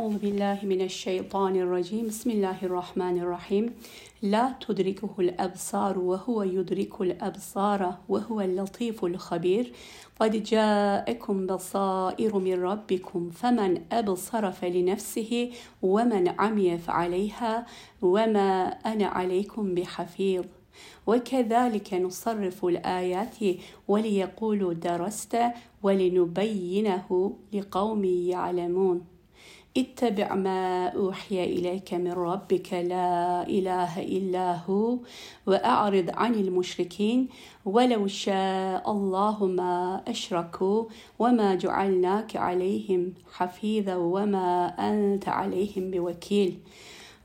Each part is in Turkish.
أعوذ بالله من الشيطان الرجيم. بسم الله الرحمن الرحيم. لا تدركه الأبصار وهو يدرك الأبصار وهو اللطيف الخبير. قد جاءكم بصائر من ربكم فمن أبصر فلنفسه ومن عمي فعليها وما أنا عليكم بحفيظ. وكذلك نصرف الآيات وليقولوا درست ولنبينه لقوم يعلمون. اتبع ما أوحي إليك من ربك لا إله إلا هو وأعرض عن المشركين. ولو شاء الله ما أشركوا وما جعلناك عليهم حفيظا وما أنت عليهم بوكيل.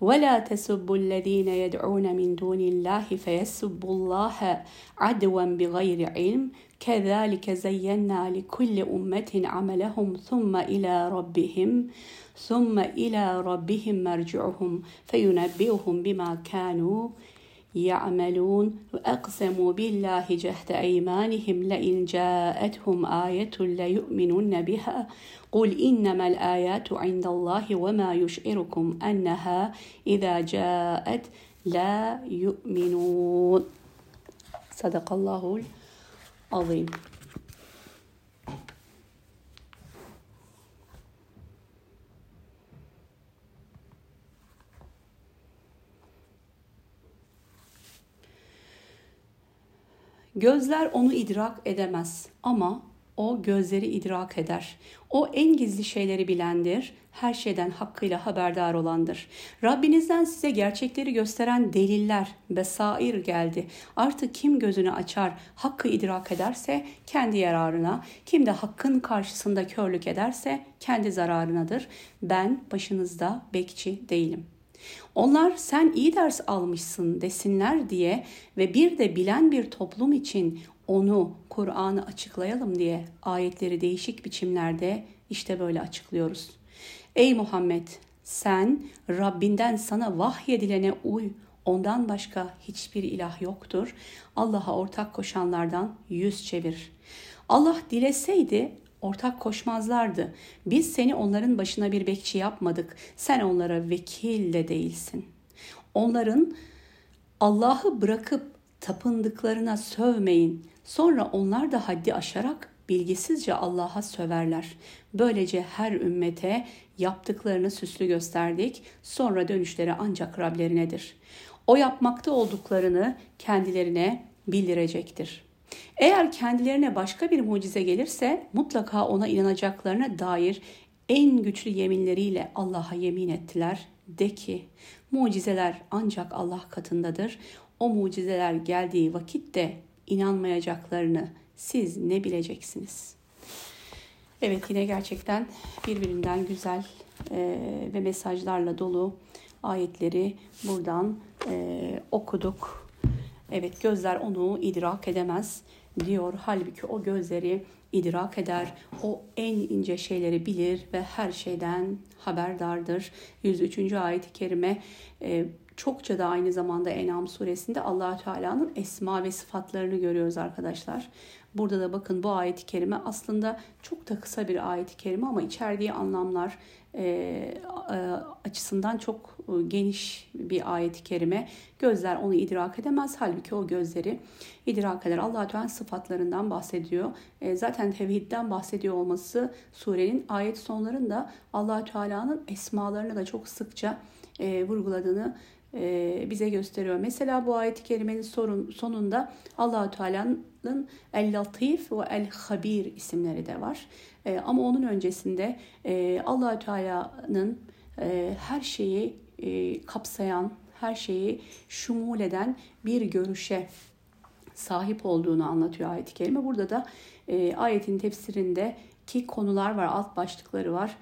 ولا تسبوا الذين يدعون من دون الله فيسبوا الله عدوا بغير علم. كذلك زينا لكل أمة عملهم ثم إلى ربهم ثم إلى ربهم مرجعهم فينبئهم بما كانوا يعملون. وأقسموا بالله جهد أيمانهم لئن جاءتهم آية ليؤمنن بها. قل إنما الآيات عند الله وما يشعركم أنها إذا جاءت لا يؤمنون. صدق الله alayım. Gözler onu idrak edemez ama o gözleri idrak eder. O en gizli şeyleri bilendir, her şeyden hakkıyla haberdar olandır. Rabbinizden size gerçekleri gösteren deliller, besair geldi. Artık kim gözünü açar, hakkı idrak ederse kendi yararına, kim de hakkın karşısında körlük ederse kendi zararınadır. Ben başınızda bekçi değilim.'' Onlar sen iyi ders almışsın desinler diye ve bir de bilen bir toplum için onu, Kur'an'ı açıklayalım diye ayetleri değişik biçimlerde işte böyle açıklıyoruz. Ey Muhammed sen Rabbinden sana vahyedilene uy. Ondan başka hiçbir ilah yoktur. Allah'a ortak koşanlardan yüz çevir. Allah dileseydi ortak koşmazlardı. Biz seni onların başına bir bekçi yapmadık. Sen onlara vekil de değilsin. Onların Allah'ı bırakıp tapındıklarına sövmeyin. Sonra onlar da haddi aşarak bilgisizce Allah'a söverler. Böylece her ümmete yaptıklarını süslü gösterdik. Sonra dönüşleri ancak Rablerinedir. O yapmakta olduklarını kendilerine bildirecektir. Eğer kendilerine başka bir mucize gelirse mutlaka ona inanacaklarına dair en güçlü yeminleriyle Allah'a yemin ettiler. De ki mucizeler ancak Allah katındadır. O mucizeler geldiği vakitte inanmayacaklarını siz ne bileceksiniz? Evet yine gerçekten birbirinden güzel e, ve mesajlarla dolu ayetleri buradan e, okuduk. Evet gözler onu idrak edemez diyor. Halbuki o gözleri idrak eder. O en ince şeyleri bilir ve her şeyden haberdardır. 103. ayet-i kerime e, çokça da aynı zamanda Enam suresinde allah Teala'nın esma ve sıfatlarını görüyoruz arkadaşlar. Burada da bakın bu ayet-i kerime aslında çok da kısa bir ayet-i kerime ama içerdiği anlamlar e, e, açısından çok e, geniş bir ayet-i kerime. Gözler onu idrak edemez. Halbuki o gözleri idrak eder. allah Teala sıfatlarından bahsediyor. E, zaten tevhidden bahsediyor olması surenin ayet sonlarında allah Teala'nın esmalarını da çok sıkça e, vurguladığını bize gösteriyor. Mesela bu ayet-i kerimenin sorun, sonunda allah Teala'nın El-Latif ve El-Habir isimleri de var. E, ama onun öncesinde e, allah Teala'nın her şeyi kapsayan, her şeyi şumul eden bir görüşe sahip olduğunu anlatıyor ayet-i kerime. Burada da ayetin tefsirinde ki konular var, alt başlıkları var.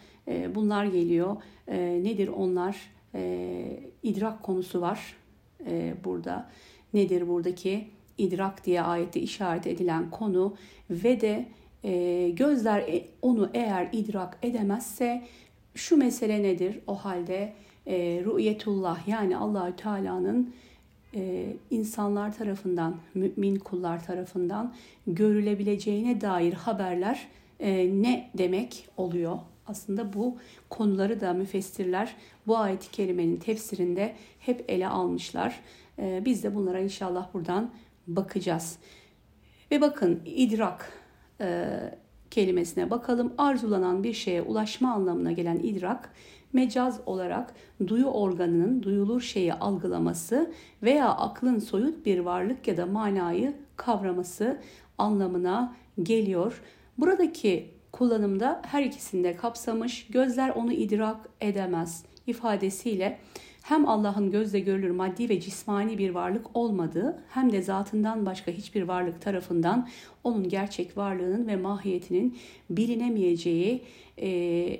bunlar geliyor. nedir onlar? E, idrak konusu var e, burada. Nedir buradaki idrak diye ayette işaret edilen konu ve de e, gözler e, onu eğer idrak edemezse şu mesele nedir? O halde e, rü'yetullah yani Allahü Teala'nın e, insanlar tarafından, mümin kullar tarafından görülebileceğine dair haberler e, ne demek oluyor? Aslında bu konuları da müfessirler bu ayet-i kerimenin tefsirinde hep ele almışlar. Ee, biz de bunlara inşallah buradan bakacağız. Ve bakın idrak e, kelimesine bakalım. Arzulanan bir şeye ulaşma anlamına gelen idrak mecaz olarak duyu organının duyulur şeyi algılaması veya aklın soyut bir varlık ya da manayı kavraması anlamına geliyor. Buradaki kullanımda her ikisinde kapsamış, gözler onu idrak edemez ifadesiyle hem Allah'ın gözle görülür maddi ve cismani bir varlık olmadığı hem de zatından başka hiçbir varlık tarafından onun gerçek varlığının ve mahiyetinin bilinemeyeceği e,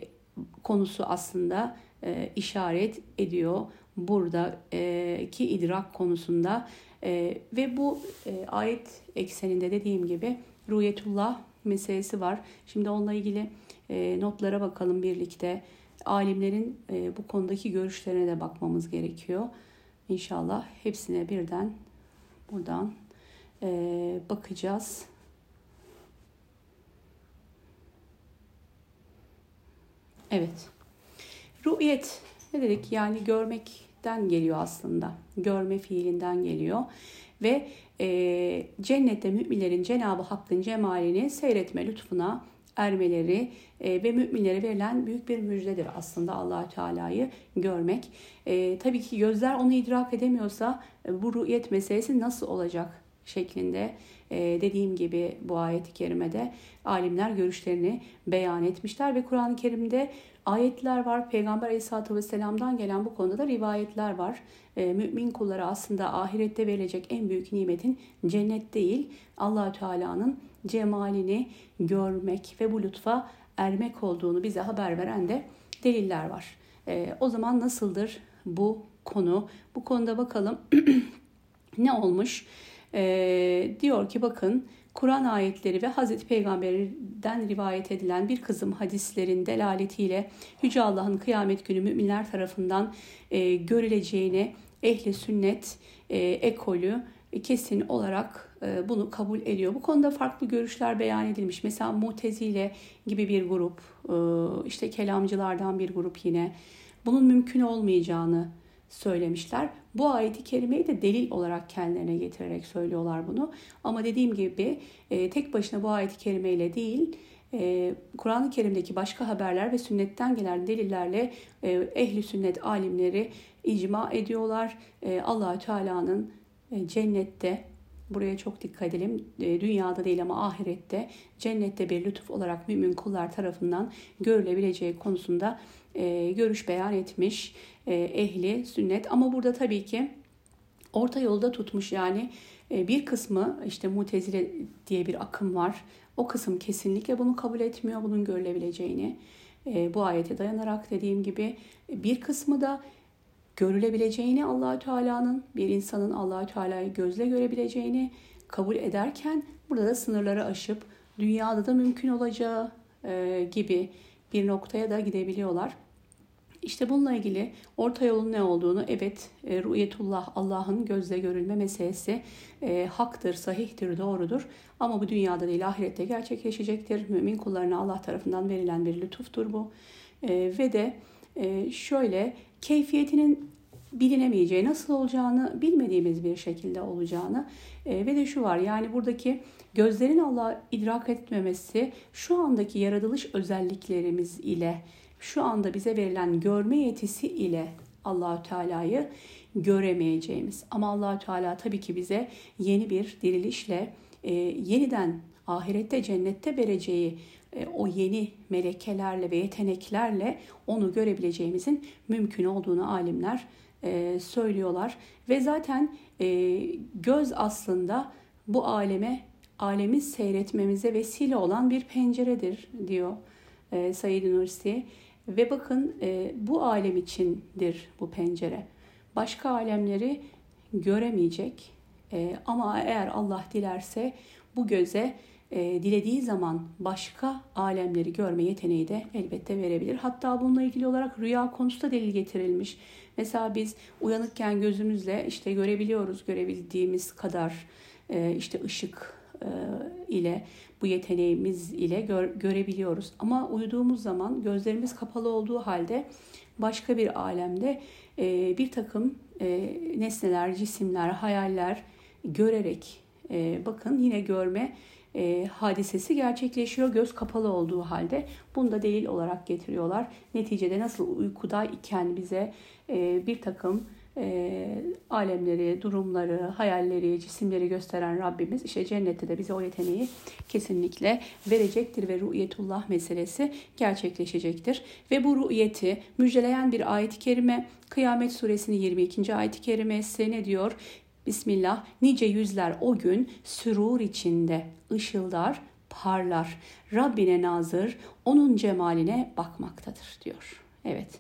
konusu aslında e, işaret ediyor buradaki idrak konusunda. E, ve bu e, ayet ekseninde dediğim gibi ruhiyetullah meselesi var. Şimdi onunla ilgili e, notlara bakalım birlikte. Alimlerin e, bu konudaki görüşlerine de bakmamız gerekiyor. İnşallah hepsine birden buradan e, bakacağız. Evet. Ru'yet ne dedik? Yani görmekten geliyor aslında. Görme fiilinden geliyor. Ve e, cennette müminlerin Cenab-ı Hakk'ın cemalini seyretme lütfuna ermeleri e, ve müminlere verilen büyük bir müjdedir aslında allah Teala'yı görmek. E, tabii ki gözler onu idrak edemiyorsa e, bu ruhiyet meselesi nasıl olacak şeklinde e, dediğim gibi bu ayet-i kerimede alimler görüşlerini beyan etmişler ve Kur'an-ı Kerim'de ayetler var. Peygamber Aleyhisselatü Vesselam'dan gelen bu konuda da rivayetler var. E, mümin kullara aslında ahirette verilecek en büyük nimetin cennet değil, allah Teala'nın cemalini görmek ve bu lütfa ermek olduğunu bize haber veren de deliller var. E, o zaman nasıldır bu konu? Bu konuda bakalım ne olmuş? E, diyor ki bakın Kur'an ayetleri ve Hazreti Peygamber'den rivayet edilen bir kızım hadislerin delaletiyle Yüce Allah'ın kıyamet günü müminler tarafından e, görüleceğini ehli sünnet e, ekolü kesin olarak e, bunu kabul ediyor. Bu konuda farklı görüşler beyan edilmiş. Mesela Mutezile gibi bir grup, e, işte kelamcılardan bir grup yine bunun mümkün olmayacağını söylemişler. Bu ayeti kerimeyi de delil olarak kendilerine getirerek söylüyorlar bunu. Ama dediğim gibi e, tek başına bu ayeti kerimeyle değil, e, Kur'an-ı Kerim'deki başka haberler ve sünnetten gelen delillerle e, ehli sünnet alimleri icma ediyorlar. E, allah Teala'nın e, cennette Buraya çok dikkat edelim. E, dünyada değil ama ahirette cennette bir lütuf olarak mümin kullar tarafından görülebileceği konusunda e, görüş beyan etmiş e, ehli sünnet. Ama burada tabii ki orta yolda tutmuş yani e, bir kısmı işte mutezile diye bir akım var. O kısım kesinlikle bunu kabul etmiyor, bunun görülebileceğini. E, bu ayete dayanarak dediğim gibi bir kısmı da görülebileceğini Allahü Teala'nın bir insanın Allahü Teala'yı gözle görebileceğini kabul ederken burada da sınırları aşıp dünyada da mümkün olacağı e, gibi bir noktaya da gidebiliyorlar. İşte bununla ilgili orta yolun ne olduğunu evet e, ru'yetullah Allah'ın gözle görülme meselesi e, haktır, sahihtir, doğrudur. Ama bu dünyada değil ahirette gerçekleşecektir. Mümin kullarına Allah tarafından verilen bir lütuftur bu. E, ve de e, şöyle keyfiyetinin bilinemeyeceği, nasıl olacağını bilmediğimiz bir şekilde olacağını e, ve de şu var yani buradaki gözlerin Allah idrak etmemesi şu andaki yaratılış özelliklerimiz ile şu anda bize verilen görme yetisi ile Allahü Teala'yı göremeyeceğimiz. Ama Allahü Teala tabii ki bize yeni bir dirilişle e, yeniden ahirette cennette vereceği e, o yeni melekelerle ve yeteneklerle onu görebileceğimizin mümkün olduğunu alimler e, söylüyorlar. Ve zaten e, göz aslında bu aleme, alemi seyretmemize vesile olan bir penceredir diyor e, Said Nursi. Ve bakın e, bu alem içindir bu pencere. Başka alemleri göremeyecek e, ama eğer Allah dilerse bu göze e, dilediği zaman başka alemleri görme yeteneği de elbette verebilir. Hatta bununla ilgili olarak rüya konusu da delil getirilmiş. Mesela biz uyanıkken gözümüzle işte görebiliyoruz görebildiğimiz kadar e, işte ışık e, ile bu yeteneğimiz ile gör, görebiliyoruz. Ama uyuduğumuz zaman gözlerimiz kapalı olduğu halde başka bir alemde e, bir takım e, nesneler, cisimler, hayaller görerek e, bakın yine görme e, hadisesi gerçekleşiyor göz kapalı olduğu halde. Bunu da delil olarak getiriyorlar. Neticede nasıl uykuda iken bize e, bir takım e, alemleri, durumları, hayalleri, cisimleri gösteren Rabbimiz işte cennette de bize o yeteneği kesinlikle verecektir ve ru'yetullah meselesi gerçekleşecektir. Ve bu ru'yeti müjdeleyen bir ayet-i kerime Kıyamet suresinin 22. ayet-i kerimesi ne diyor? Bismillah nice yüzler o gün sürur içinde ışıldar, parlar. Rabbine nazır, onun cemaline bakmaktadır diyor. Evet.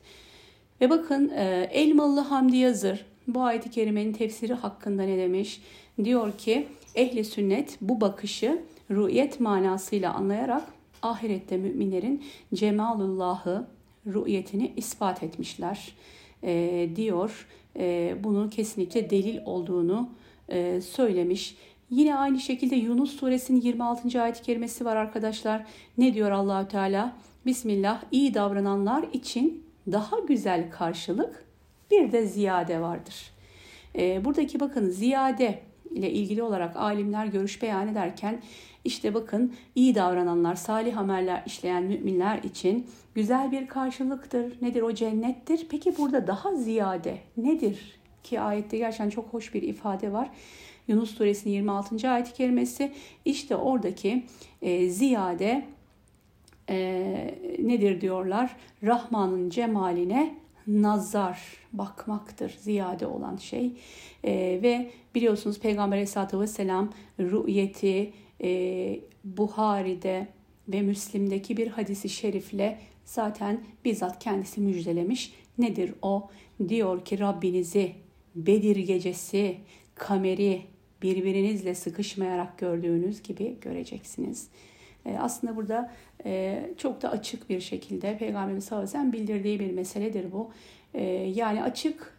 Ve bakın e, Elmalı Hamdi Yazır bu ayet-i kerimenin tefsiri hakkında ne demiş? Diyor ki ehli sünnet bu bakışı rü'yet manasıyla anlayarak ahirette müminlerin cemalullahı, rü'yetini ispat etmişler e, diyor. E, bunun kesinlikle delil olduğunu e, söylemiş. Yine aynı şekilde Yunus suresinin 26. ayet-i kerimesi var arkadaşlar. Ne diyor Allahü Teala? Bismillah iyi davrananlar için daha güzel karşılık bir de ziyade vardır. E, buradaki bakın ziyade ile ilgili olarak alimler görüş beyan ederken işte bakın iyi davrananlar, salih ameller işleyen müminler için güzel bir karşılıktır. Nedir o cennettir? Peki burada daha ziyade nedir? Ki ayette gerçekten çok hoş bir ifade var. Yunus suresinin 26. ayet-i kerimesi işte oradaki e, ziyade e, nedir diyorlar? Rahman'ın cemaline nazar bakmaktır ziyade olan şey. E, ve biliyorsunuz Peygamber Aleyhisselatü Vesselam rü'yeti e, Buhari'de ve Müslim'deki bir hadisi şerifle zaten bizzat kendisi müjdelemiş. Nedir o? Diyor ki Rabbinizi Bedir gecesi kameri birbirinizle sıkışmayarak gördüğünüz gibi göreceksiniz. E, aslında burada e, çok da açık bir şekilde Peygamberimiz sallallahu aleyhi ve sellem bildirdiği bir meseledir bu. E, yani açık,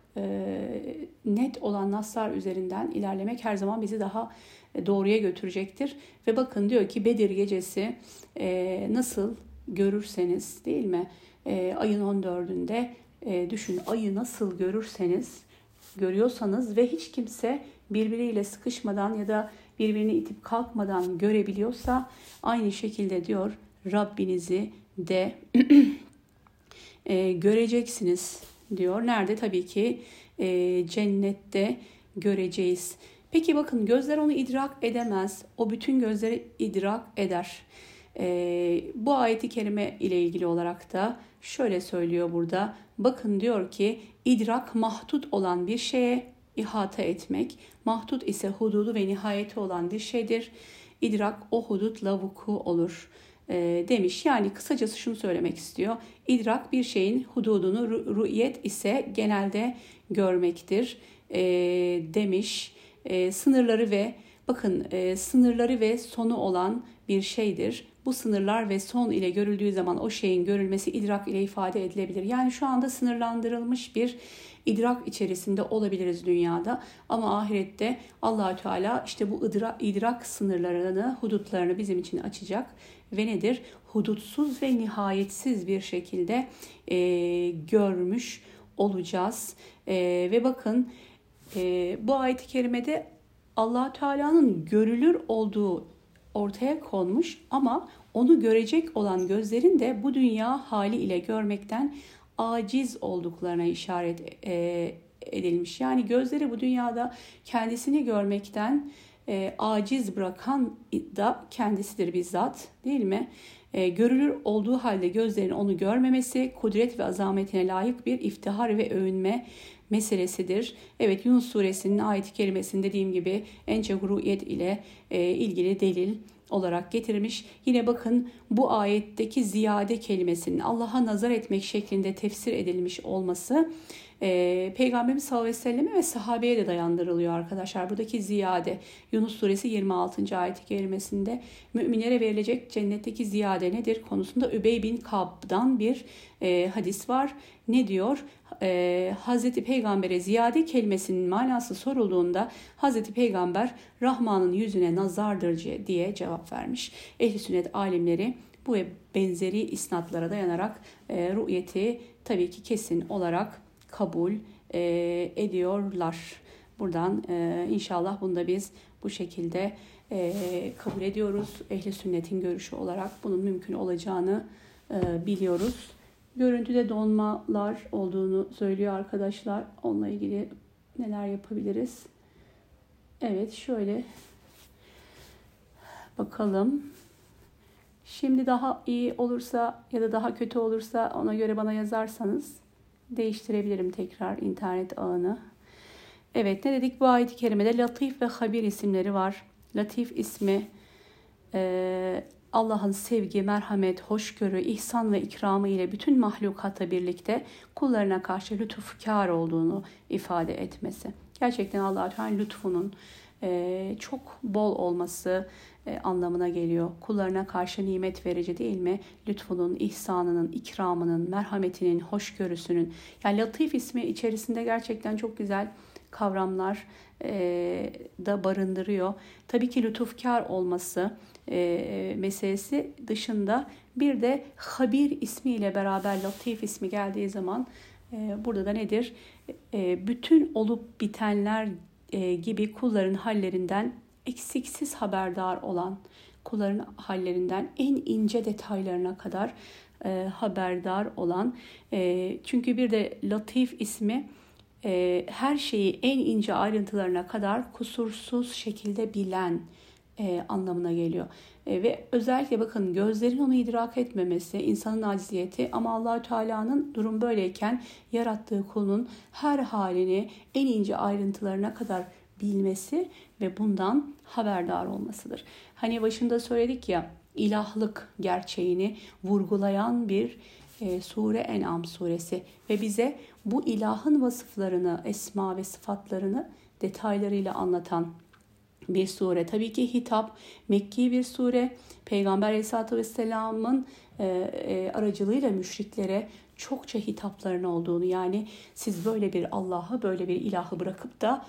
net olan naslar üzerinden ilerlemek her zaman bizi daha doğruya götürecektir. Ve bakın diyor ki Bedir gecesi nasıl görürseniz değil mi? Ayın 14'ünde düşün ayı nasıl görürseniz görüyorsanız ve hiç kimse birbiriyle sıkışmadan ya da birbirini itip kalkmadan görebiliyorsa aynı şekilde diyor Rabbinizi de e, göreceksiniz diyor. Nerede? Tabii ki e, cennette göreceğiz. Peki bakın gözler onu idrak edemez. O bütün gözleri idrak eder. E, bu ayeti kerime ile ilgili olarak da şöyle söylüyor burada. Bakın diyor ki idrak mahdut olan bir şeye ihata etmek, mahdut ise hududu ve nihayeti olan bir şeydir. İdrak o hudutla vuku olur e, demiş. Yani kısacası şunu söylemek istiyor. İdrak bir şeyin hududunu, rü'yet ise genelde görmektir e, demiş. E, sınırları ve bakın e, sınırları ve sonu olan bir şeydir. Bu sınırlar ve son ile görüldüğü zaman o şeyin görülmesi idrak ile ifade edilebilir. Yani şu anda sınırlandırılmış bir idrak içerisinde olabiliriz dünyada ama ahirette Allahü Teala işte bu idrak, idrak sınırlarını, hudutlarını bizim için açacak ve nedir? Hudutsuz ve nihayetsiz bir şekilde e, görmüş olacağız. E, ve bakın e, bu ayet-i kerimede allah Teala'nın görülür olduğu ortaya konmuş ama onu görecek olan gözlerin de bu dünya hali ile görmekten aciz olduklarına işaret e, edilmiş. Yani gözleri bu dünyada kendisini görmekten e, aciz bırakan da kendisidir bizzat değil mi? E, görülür olduğu halde gözlerin onu görmemesi kudret ve azametine layık bir iftihar ve övünme meselesidir. Evet Yunus suresinin ayet-i kerimesinin dediğim gibi en çok ruhiyet ile e, ilgili delil olarak getirmiş. Yine bakın bu ayetteki ziyade kelimesinin Allah'a nazar etmek şeklinde tefsir edilmiş olması e, Peygamberimiz sallallahu aleyhi ve selleme ve sahabeye de dayandırılıyor arkadaşlar. Buradaki ziyade Yunus suresi 26. ayet-i kerimesinde müminlere verilecek cennetteki ziyade nedir konusunda Übey bin Kab'dan bir e, hadis var. Ne diyor? E, Hazreti Peygamber'e ziyade kelimesinin manası sorulduğunda Hazreti Peygamber Rahman'ın yüzüne nazardır diye cevap vermiş. Ehli sünnet alimleri bu ve benzeri isnatlara dayanarak e, rü'yeti tabii ki kesin olarak kabul e, ediyorlar. Buradan e, inşallah bunda biz bu şekilde e, kabul ediyoruz. Ehli sünnetin görüşü olarak bunun mümkün olacağını e, biliyoruz. Görüntüde donmalar olduğunu söylüyor arkadaşlar. Onunla ilgili neler yapabiliriz? Evet şöyle bakalım. Şimdi daha iyi olursa ya da daha kötü olursa ona göre bana yazarsanız değiştirebilirim tekrar internet ağını. Evet ne dedik bu ayet-i kerimede Latif ve Habir isimleri var. Latif ismi e, Allah'ın sevgi, merhamet, hoşgörü, ihsan ve ikramı ile bütün mahlukata birlikte kullarına karşı lütufkar olduğunu ifade etmesi. Gerçekten Allah-u Teala lütfunun e, çok bol olması anlamına geliyor. Kullarına karşı nimet verici değil mi? Lütfunun, ihsanının, ikramının, merhametinin, hoşgörüsünün. Yani Latif ismi içerisinde gerçekten çok güzel kavramlar e, da barındırıyor. Tabii ki lütufkar olması e, meselesi dışında bir de Habir ismiyle beraber Latif ismi geldiği zaman e, burada da nedir? E, bütün olup bitenler e, gibi kulların hallerinden eksiksiz haberdar olan, kulların hallerinden en ince detaylarına kadar e, haberdar olan. E, çünkü bir de Latif ismi e, her şeyi en ince ayrıntılarına kadar kusursuz şekilde bilen e, anlamına geliyor. E, ve özellikle bakın gözlerin onu idrak etmemesi insanın aciziyeti ama Allahü Teala'nın durum böyleyken yarattığı kulun her halini en ince ayrıntılarına kadar bilmesi ve bundan haberdar olmasıdır. Hani başında söyledik ya ilahlık gerçeğini vurgulayan bir e, sure En'am suresi ve bize bu ilahın vasıflarını, esma ve sıfatlarını detaylarıyla anlatan bir sure. Tabii ki hitap Mekki bir sure. Peygamber Aleyhisselatü Vesselam'ın e, e, aracılığıyla müşriklere çokça hitapların olduğunu yani siz böyle bir Allah'ı böyle bir ilahı bırakıp da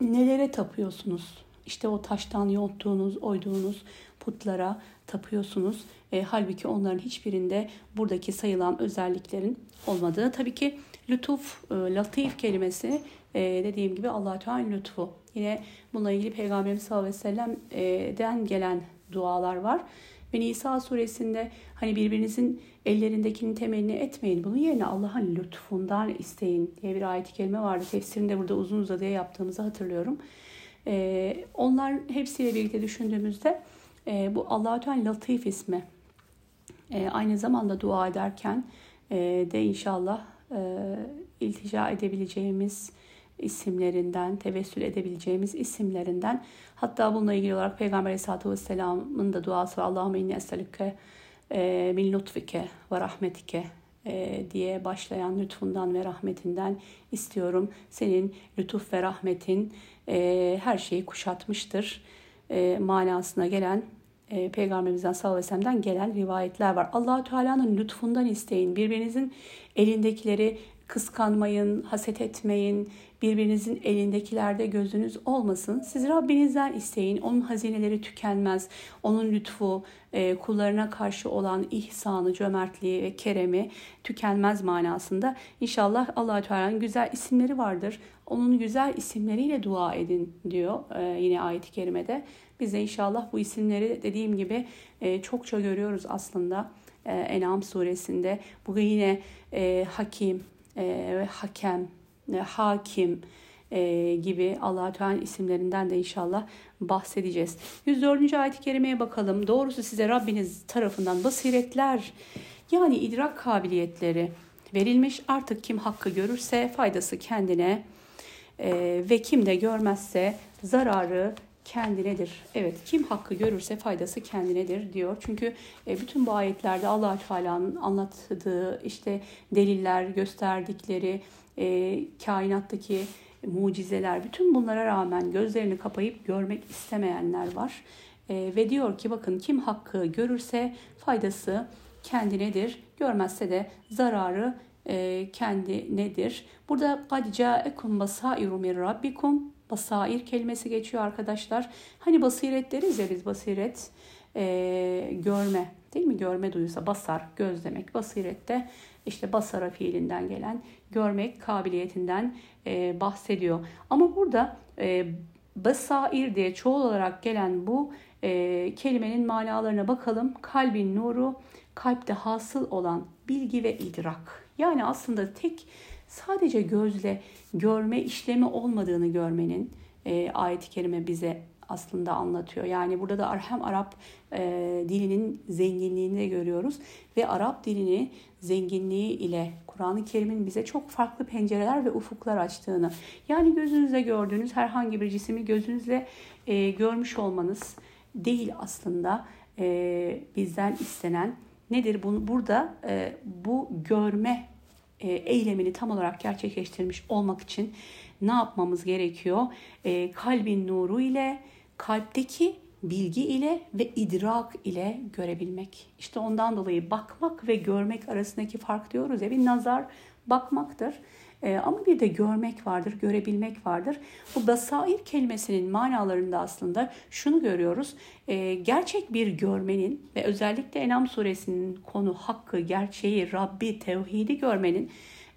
nelere tapıyorsunuz? İşte o taştan yonttuğunuz, oyduğunuz putlara tapıyorsunuz. E, halbuki onların hiçbirinde buradaki sayılan özelliklerin olmadığı. Tabii ki lütuf, e, latif kelimesi e, dediğim gibi allah Teala lütfu. Yine bununla ilgili Peygamberimiz sallallahu aleyhi ve sellem'den gelen dualar var. Ve Nisa suresinde hani birbirinizin ellerindekini temelini etmeyin. Bunun yerine Allah'ın lütfundan isteyin diye bir ayet-i kerime vardı. Tefsirinde burada uzun uzadıya yaptığımızı hatırlıyorum. Ee, onlar hepsiyle birlikte düşündüğümüzde e, bu Allah-u Teala Latif ismi. E, aynı zamanda dua ederken e, de inşallah e, iltica edebileceğimiz isimlerinden, tevessül edebileceğimiz isimlerinden. Hatta bununla ilgili olarak Peygamber Aleyhisselatü Vesselam'ın da duası var. Allahümme inni eselüke e, min lütfike ve rahmetike e, diye başlayan lütfundan ve rahmetinden istiyorum. Senin lütuf ve rahmetin e, her şeyi kuşatmıştır manasına gelen Peygamberimizden sallallahu aleyhi ve sellem'den gelen rivayetler var. allah Teala'nın lütfundan isteyin. Birbirinizin elindekileri kıskanmayın, haset etmeyin, birbirinizin elindekilerde gözünüz olmasın. Siz Rabbinizden isteyin. Onun hazineleri tükenmez. Onun lütfu, e, kullarına karşı olan ihsanı, cömertliği ve keremi tükenmez manasında. İnşallah allah Teala'nın güzel isimleri vardır. Onun güzel isimleriyle dua edin diyor e, yine ayet-i kerimede. Biz de inşallah bu isimleri dediğim gibi e, çokça görüyoruz aslında. En'am suresinde. Bugün yine e, Hakim, e, Hakem, e, Hakim e, gibi allah Teala isimlerinden de inşallah bahsedeceğiz. 104. ayet-i kerimeye bakalım. Doğrusu size Rabbiniz tarafından basiretler yani idrak kabiliyetleri verilmiş. Artık kim hakkı görürse faydası kendine e, ve kim de görmezse zararı kendinedir. Evet kim hakkı görürse faydası kendinedir diyor. Çünkü e, bütün bu ayetlerde allah Teala'nın anlattığı işte deliller, gösterdikleri e, kainattaki mucizeler, bütün bunlara rağmen gözlerini kapayıp görmek istemeyenler var. E, ve diyor ki bakın kim hakkı görürse faydası kendinedir, görmezse de zararı e, kendi nedir? Burada قَدْ جَاءَكُمْ بَصَائِرُ مِنْ رَبِّكُمْ Basair kelimesi geçiyor arkadaşlar. Hani basiret deriz ya biz basiret e, görme değil mi? Görme duyusu basar, göz demek. Basirette işte basara fiilinden gelen görmek kabiliyetinden e, bahsediyor. Ama burada e, basair diye çoğul olarak gelen bu e, kelimenin manalarına bakalım. Kalbin nuru, kalpte hasıl olan bilgi ve idrak. Yani aslında tek sadece gözle görme işlemi olmadığını görmenin e, ayet-i kerime bize aslında anlatıyor. Yani burada da hem Arap e, dilinin zenginliğini de görüyoruz ve Arap dilini zenginliği ile Kur'an-ı Kerim'in bize çok farklı pencereler ve ufuklar açtığını. Yani gözünüzle gördüğünüz herhangi bir cisimi gözünüzle e, görmüş olmanız değil aslında e, bizden istenen nedir? Bunu, burada e, bu görme eylemini tam olarak gerçekleştirmiş olmak için ne yapmamız gerekiyor? E, kalbin nuru ile, kalpteki bilgi ile ve idrak ile görebilmek. İşte ondan dolayı bakmak ve görmek arasındaki fark diyoruz ya bir nazar bakmaktır. E, ama bir de görmek vardır, görebilmek vardır. Bu basair kelimesinin manalarında aslında şunu görüyoruz. E, gerçek bir görmenin ve özellikle Enam suresinin konu hakkı, gerçeği, Rabbi, tevhidi görmenin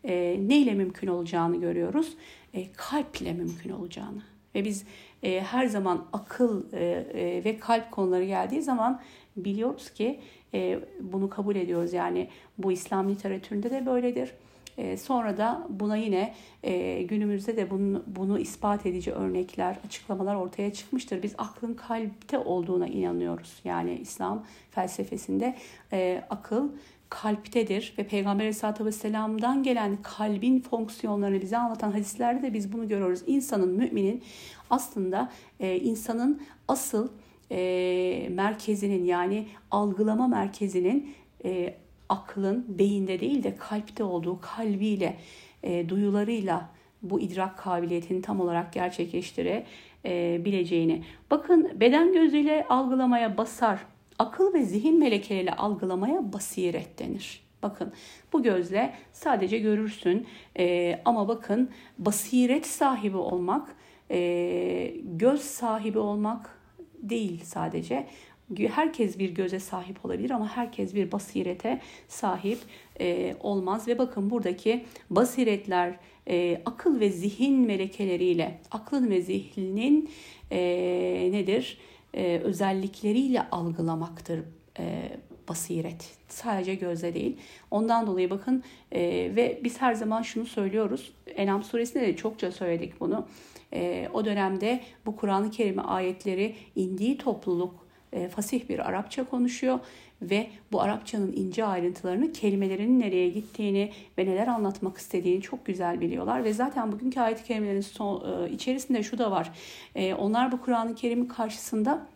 e, neyle mümkün olacağını görüyoruz. E, kalp ile mümkün olacağını. Ve biz e, her zaman akıl e, e, ve kalp konuları geldiği zaman biliyoruz ki bunu kabul ediyoruz. Yani bu İslam literatüründe de böyledir. E, sonra da buna yine e, günümüzde de bunu, bunu ispat edici örnekler, açıklamalar ortaya çıkmıştır. Biz aklın kalpte olduğuna inanıyoruz. Yani İslam felsefesinde e, akıl kalptedir ve Peygamber Aleyhisselatü Vesselam'dan gelen kalbin fonksiyonlarını bize anlatan hadislerde de biz bunu görüyoruz. İnsanın, müminin aslında e, insanın asıl merkezinin yani algılama merkezinin aklın beyinde değil de kalpte olduğu kalbiyle, e, duyularıyla bu idrak kabiliyetini tam olarak gerçekleştirebileceğini. Bakın beden gözüyle algılamaya basar, akıl ve zihin melekeleriyle algılamaya basiret denir. Bakın bu gözle sadece görürsün e, ama bakın basiret sahibi olmak, e, göz sahibi olmak değil sadece herkes bir göze sahip olabilir ama herkes bir basirete sahip e, olmaz. Ve bakın buradaki basiretler e, akıl ve zihin melekeleriyle, aklın ve zihnin e, nedir? E, özellikleriyle algılamaktır e, basiret. Sadece gözle değil. Ondan dolayı bakın e, ve biz her zaman şunu söylüyoruz. Enam suresinde de çokça söyledik bunu. E, o dönemde bu Kur'an-ı Kerim ayetleri indiği topluluk fasih bir Arapça konuşuyor ve bu Arapçanın ince ayrıntılarını kelimelerinin nereye gittiğini ve neler anlatmak istediğini çok güzel biliyorlar ve zaten bugünkü ayet-i kerimelerin son, e, içerisinde şu da var. E, onlar bu Kur'an-ı Kerim'in karşısında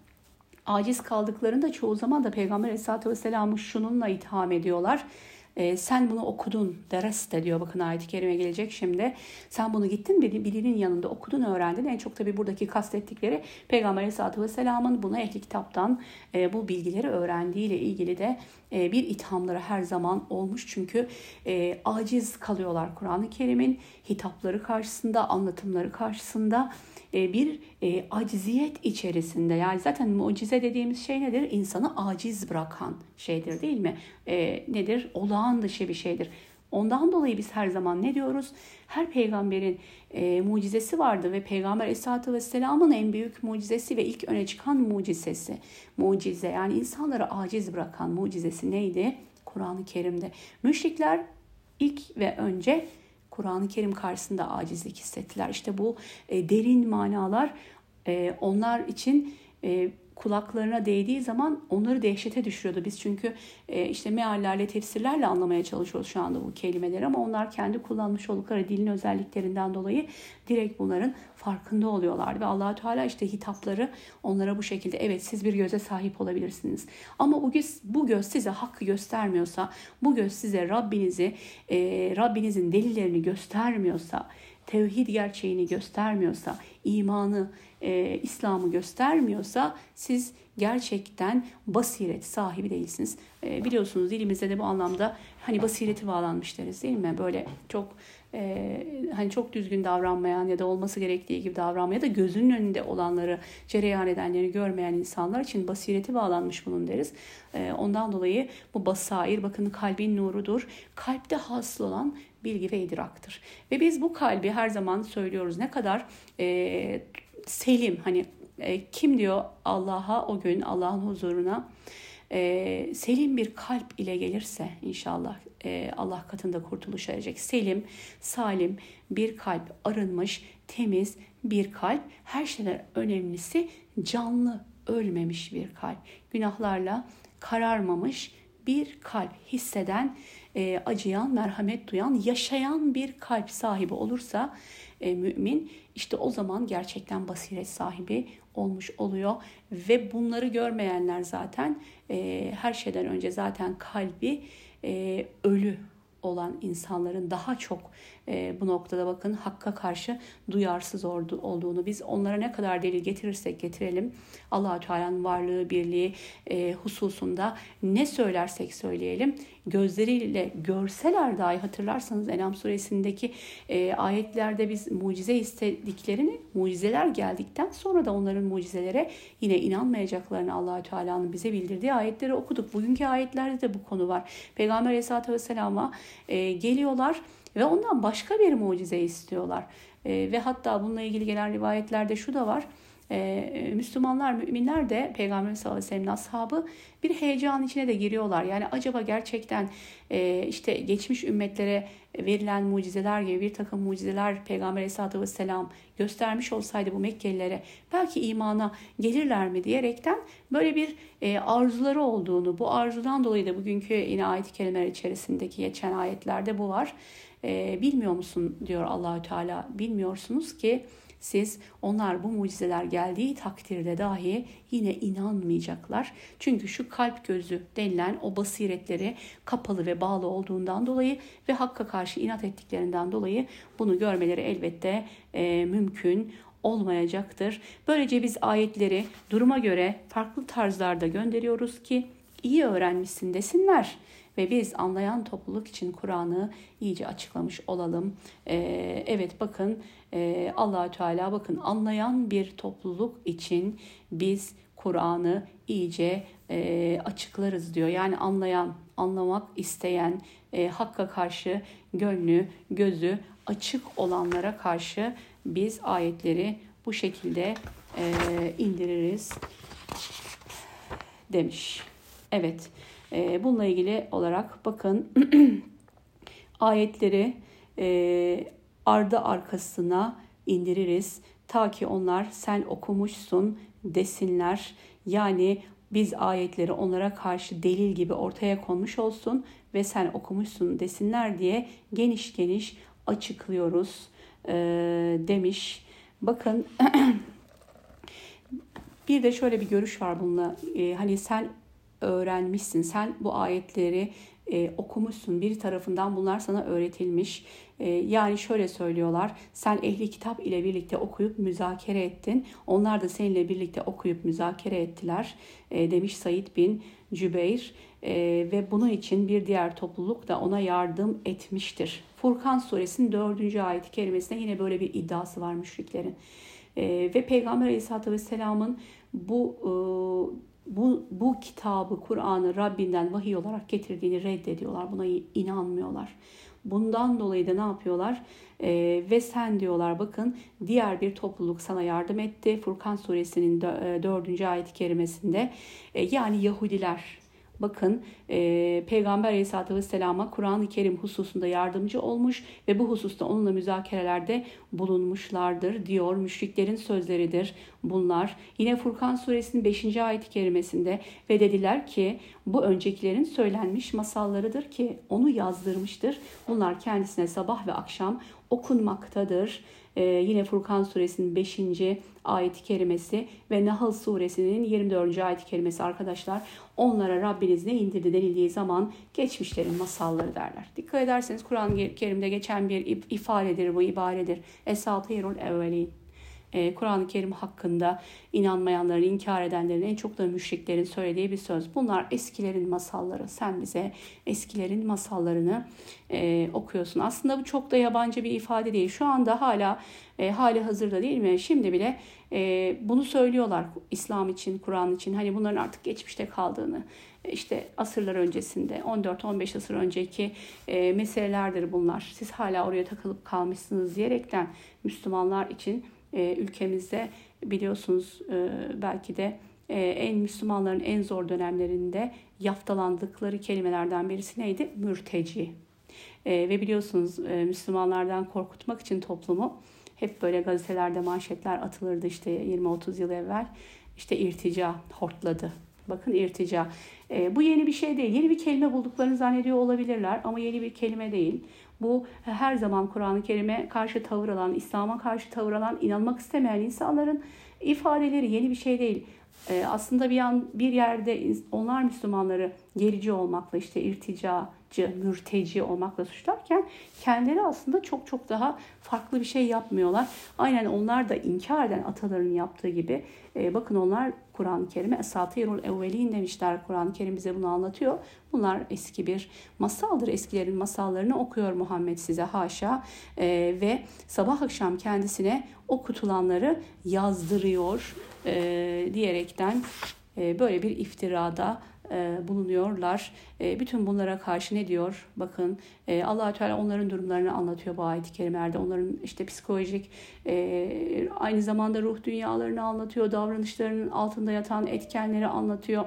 aciz kaldıklarında çoğu zaman da Peygamber Aleyhisselatü Vesselam'ı şununla itham ediyorlar e, sen bunu okudun dereste diyor bakın ayet-i kerime gelecek şimdi. Sen bunu gittin birinin yanında okudun öğrendin. En çok tabi buradaki kastettikleri Peygamber Aleyhisselatü Vesselam'ın buna ehli kitaptan e, bu bilgileri öğrendiğiyle ilgili de e, bir ithamları her zaman olmuş. Çünkü e, aciz kalıyorlar Kur'an-ı Kerim'in hitapları karşısında, anlatımları karşısında e, bir e, aciziyet içerisinde. Yani zaten mucize dediğimiz şey nedir? İnsanı aciz bırakan şeydir değil mi? E, nedir? Olağan dışı bir şeydir. Ondan dolayı biz her zaman ne diyoruz? Her peygamberin e, mucizesi vardı ve Peygamber Aleyhisselatü Vesselam'ın en büyük mucizesi ve ilk öne çıkan mucizesi. Mucize yani insanları aciz bırakan mucizesi neydi? Kur'an-ı Kerim'de. Müşrikler ilk ve önce Kur'an-ı Kerim karşısında acizlik hissettiler. İşte bu e, derin manalar e, onlar için e, kulaklarına değdiği zaman onları dehşete düşürüyordu. Biz çünkü e, işte meallerle, tefsirlerle anlamaya çalışıyoruz şu anda bu kelimeleri ama onlar kendi kullanmış oldukları dilin özelliklerinden dolayı direkt bunların farkında oluyorlar ve allah Teala işte hitapları onlara bu şekilde evet siz bir göze sahip olabilirsiniz. Ama bu göz, bu göz size hakkı göstermiyorsa, bu göz size Rabbinizi, e, Rabbinizin delillerini göstermiyorsa, tevhid gerçeğini göstermiyorsa, imanı, e, İslam'ı göstermiyorsa siz gerçekten basiret sahibi değilsiniz. E, biliyorsunuz dilimizde de bu anlamda hani basireti bağlanmış deriz değil mi? Böyle çok e, hani çok düzgün davranmayan ya da olması gerektiği gibi davranmayan ya da gözünün önünde olanları cereyan edenleri görmeyen insanlar için basireti bağlanmış bunun deriz. E, ondan dolayı bu basair bakın kalbin nurudur. Kalpte hasıl olan bilgi ve idraktır. Ve biz bu kalbi her zaman söylüyoruz ne kadar e, selim hani e, kim diyor Allah'a o gün Allah'ın huzuruna e, selim bir kalp ile gelirse inşallah e, Allah katında kurtuluş erecek. Selim, salim bir kalp arınmış, temiz bir kalp. Her şeyden önemlisi canlı, ölmemiş bir kalp. Günahlarla kararmamış bir kalp hisseden, e, acıyan, merhamet duyan, yaşayan bir kalp sahibi olursa e, mümin işte o zaman gerçekten basiret sahibi olmuş oluyor. Ve bunları görmeyenler zaten e, her şeyden önce zaten kalbi e, ölü olan insanların daha çok e, bu noktada bakın hakka karşı duyarsız olduğunu biz onlara ne kadar delil getirirsek getirelim allah Teala'nın varlığı birliği e, hususunda ne söylersek söyleyelim gözleriyle görseler dahi hatırlarsanız Enam suresindeki e, ayetlerde biz mucize istediklerini mucizeler geldikten sonra da onların mucizelere yine inanmayacaklarını allah Teala'nın bize bildirdiği ayetleri okuduk. Bugünkü ayetlerde de bu konu var. Peygamber Aleyhisselatü Vesselam'a e, geliyorlar ve ondan başka bir mucize istiyorlar. E, ve hatta bununla ilgili gelen rivayetlerde şu da var. E, Müslümanlar, müminler de Peygamber sallallahu aleyhi ve sellem'in ashabı bir heyecan içine de giriyorlar. Yani acaba gerçekten e, işte geçmiş ümmetlere verilen mucizeler gibi bir takım mucizeler Peygamber aleyhissalatü vesselam göstermiş olsaydı bu Mekkelilere belki imana gelirler mi diyerekten böyle bir e, arzuları olduğunu, bu arzudan dolayı da bugünkü yine ayet-i kerimeler içerisindeki geçen ayetlerde bu var. E, bilmiyor musun diyor Allahü Teala. Bilmiyorsunuz ki siz onlar bu mucizeler geldiği takdirde dahi yine inanmayacaklar. Çünkü şu kalp gözü denilen o basiretleri kapalı ve bağlı olduğundan dolayı ve hakka karşı inat ettiklerinden dolayı bunu görmeleri elbette e, mümkün olmayacaktır. Böylece biz ayetleri duruma göre farklı tarzlarda gönderiyoruz ki iyi öğrenmişsin desinler ve biz anlayan topluluk için Kur'an'ı iyice açıklamış olalım. Ee, evet bakın e, allah Teala bakın anlayan bir topluluk için biz Kur'an'ı iyice e, açıklarız diyor. Yani anlayan, anlamak isteyen, e, hakka karşı gönlü, gözü açık olanlara karşı biz ayetleri bu şekilde e, indiririz demiş. Evet, e, bununla ilgili olarak bakın ayetleri e, ardı arkasına indiririz. Ta ki onlar sen okumuşsun desinler. Yani biz ayetleri onlara karşı delil gibi ortaya konmuş olsun ve sen okumuşsun desinler diye geniş geniş açıklıyoruz e, demiş. Bakın bir de şöyle bir görüş var bununla. E, hani sen öğrenmişsin, sen bu ayetleri e, okumuşsun. Bir tarafından bunlar sana öğretilmiş. E, yani şöyle söylüyorlar. Sen ehli kitap ile birlikte okuyup müzakere ettin. Onlar da seninle birlikte okuyup müzakere ettiler. E, demiş Said bin Cübeyr. E, ve bunun için bir diğer topluluk da ona yardım etmiştir. Furkan suresinin dördüncü ayet-i kerimesinde yine böyle bir iddiası var müşriklerin. E, ve Peygamber aleyhissalatü vesselamın bu bu, bu kitabı, Kur'an'ı Rabbinden vahiy olarak getirdiğini reddediyorlar. Buna inanmıyorlar. Bundan dolayı da ne yapıyorlar? Ee, ve sen diyorlar bakın diğer bir topluluk sana yardım etti. Furkan suresinin e, dördüncü ayet-i kerimesinde. E, yani Yahudiler Bakın e, Peygamber Aleyhisselatü Vesselam'a Kur'an-ı Kerim hususunda yardımcı olmuş ve bu hususta onunla müzakerelerde bulunmuşlardır diyor. Müşriklerin sözleridir bunlar. Yine Furkan suresinin 5. ayet-i kerimesinde ve dediler ki bu öncekilerin söylenmiş masallarıdır ki onu yazdırmıştır. Bunlar kendisine sabah ve akşam okunmaktadır. Ee, yine Furkan suresinin 5. ayet-i kerimesi ve Nahl suresinin 24. ayet-i kerimesi arkadaşlar onlara Rabbiniz ne indirdi denildiği zaman geçmişlerin masalları derler. Dikkat ederseniz Kur'an-ı Kerim'de geçen bir ifadedir bu ibaredir. Esatirul evvelin e, Kur'an-ı Kerim hakkında inanmayanların, inkar edenlerin, en çok da müşriklerin söylediği bir söz. Bunlar eskilerin masalları. Sen bize eskilerin masallarını e, okuyorsun. Aslında bu çok da yabancı bir ifade değil. Şu anda hala e, hali hazırda değil mi? Şimdi bile e, bunu söylüyorlar İslam için, Kur'an için. Hani bunların artık geçmişte kaldığını, işte asırlar öncesinde 14-15 asır önceki e, meselelerdir bunlar. Siz hala oraya takılıp kalmışsınız diyerekten Müslümanlar için e, ülkemizde biliyorsunuz e, belki de e, en Müslümanların en zor dönemlerinde yaftalandıkları kelimelerden birisi neydi? Mürteci. Ve biliyorsunuz Müslümanlardan korkutmak için toplumu hep böyle gazetelerde manşetler atılırdı işte 20-30 yıl evvel. İşte irtica hortladı. Bakın irtica. E, bu yeni bir şey değil. Yeni bir kelime bulduklarını zannediyor olabilirler ama yeni bir kelime değil. Bu her zaman Kur'an-ı Kerim'e karşı tavır alan, İslam'a karşı tavır alan, inanmak istemeyen insanların ifadeleri yeni bir şey değil. Ee, aslında bir an bir yerde onlar Müslümanları gerici olmakla işte irticacı, mürteci olmakla suçlarken kendileri aslında çok çok daha farklı bir şey yapmıyorlar. Aynen onlar da inkar eden ataların yaptığı gibi e, bakın onlar Kur'an-ı Kerim'e Esatirul Evvelin demişler. Kur'an-ı Kerim bize bunu anlatıyor. Bunlar eski bir masaldır. Eskilerin masallarını okuyor Muhammed size haşa. E, ve sabah akşam kendisine okutulanları yazdırıyor e, diyerekten e, böyle bir iftirada e, bulunuyorlar. E, bütün bunlara karşı ne diyor? Bakın e, allah Teala onların durumlarını anlatıyor bu ayet-i kerimelerde. Onların işte psikolojik aynı zamanda ruh dünyalarını anlatıyor. Davranışlarının altında yatan etkenleri anlatıyor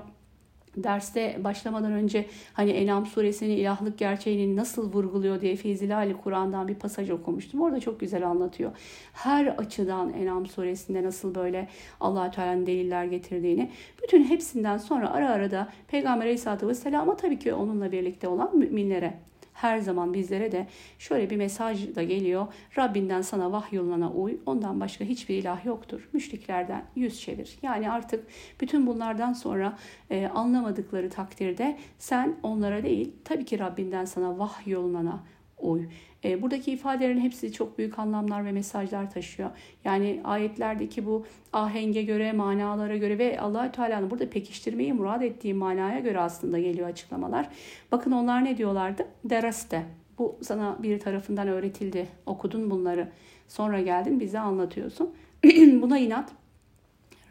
derste başlamadan önce hani Enam suresinin ilahlık gerçeğini nasıl vurguluyor diye Feyzilali Kur'an'dan bir pasaj okumuştum. Orada çok güzel anlatıyor. Her açıdan Enam suresinde nasıl böyle allah Teala'nın deliller getirdiğini. Bütün hepsinden sonra ara ara da Peygamber Aleyhisselatü Vesselam'a tabii ki onunla birlikte olan müminlere her zaman bizlere de şöyle bir mesaj da geliyor. Rabbinden sana vahyolunana uy. Ondan başka hiçbir ilah yoktur. Müşriklerden yüz çevir. Yani artık bütün bunlardan sonra e, anlamadıkları takdirde sen onlara değil tabii ki Rabbinden sana vahyolunana uy. E, buradaki ifadelerin hepsi çok büyük anlamlar ve mesajlar taşıyor. Yani ayetlerdeki bu ahenge göre, manalara göre ve Allahü Teala'nın burada pekiştirmeyi murad ettiği manaya göre aslında geliyor açıklamalar. Bakın onlar ne diyorlardı? Deraste. Bu sana bir tarafından öğretildi. Okudun bunları. Sonra geldin bize anlatıyorsun. Buna inat.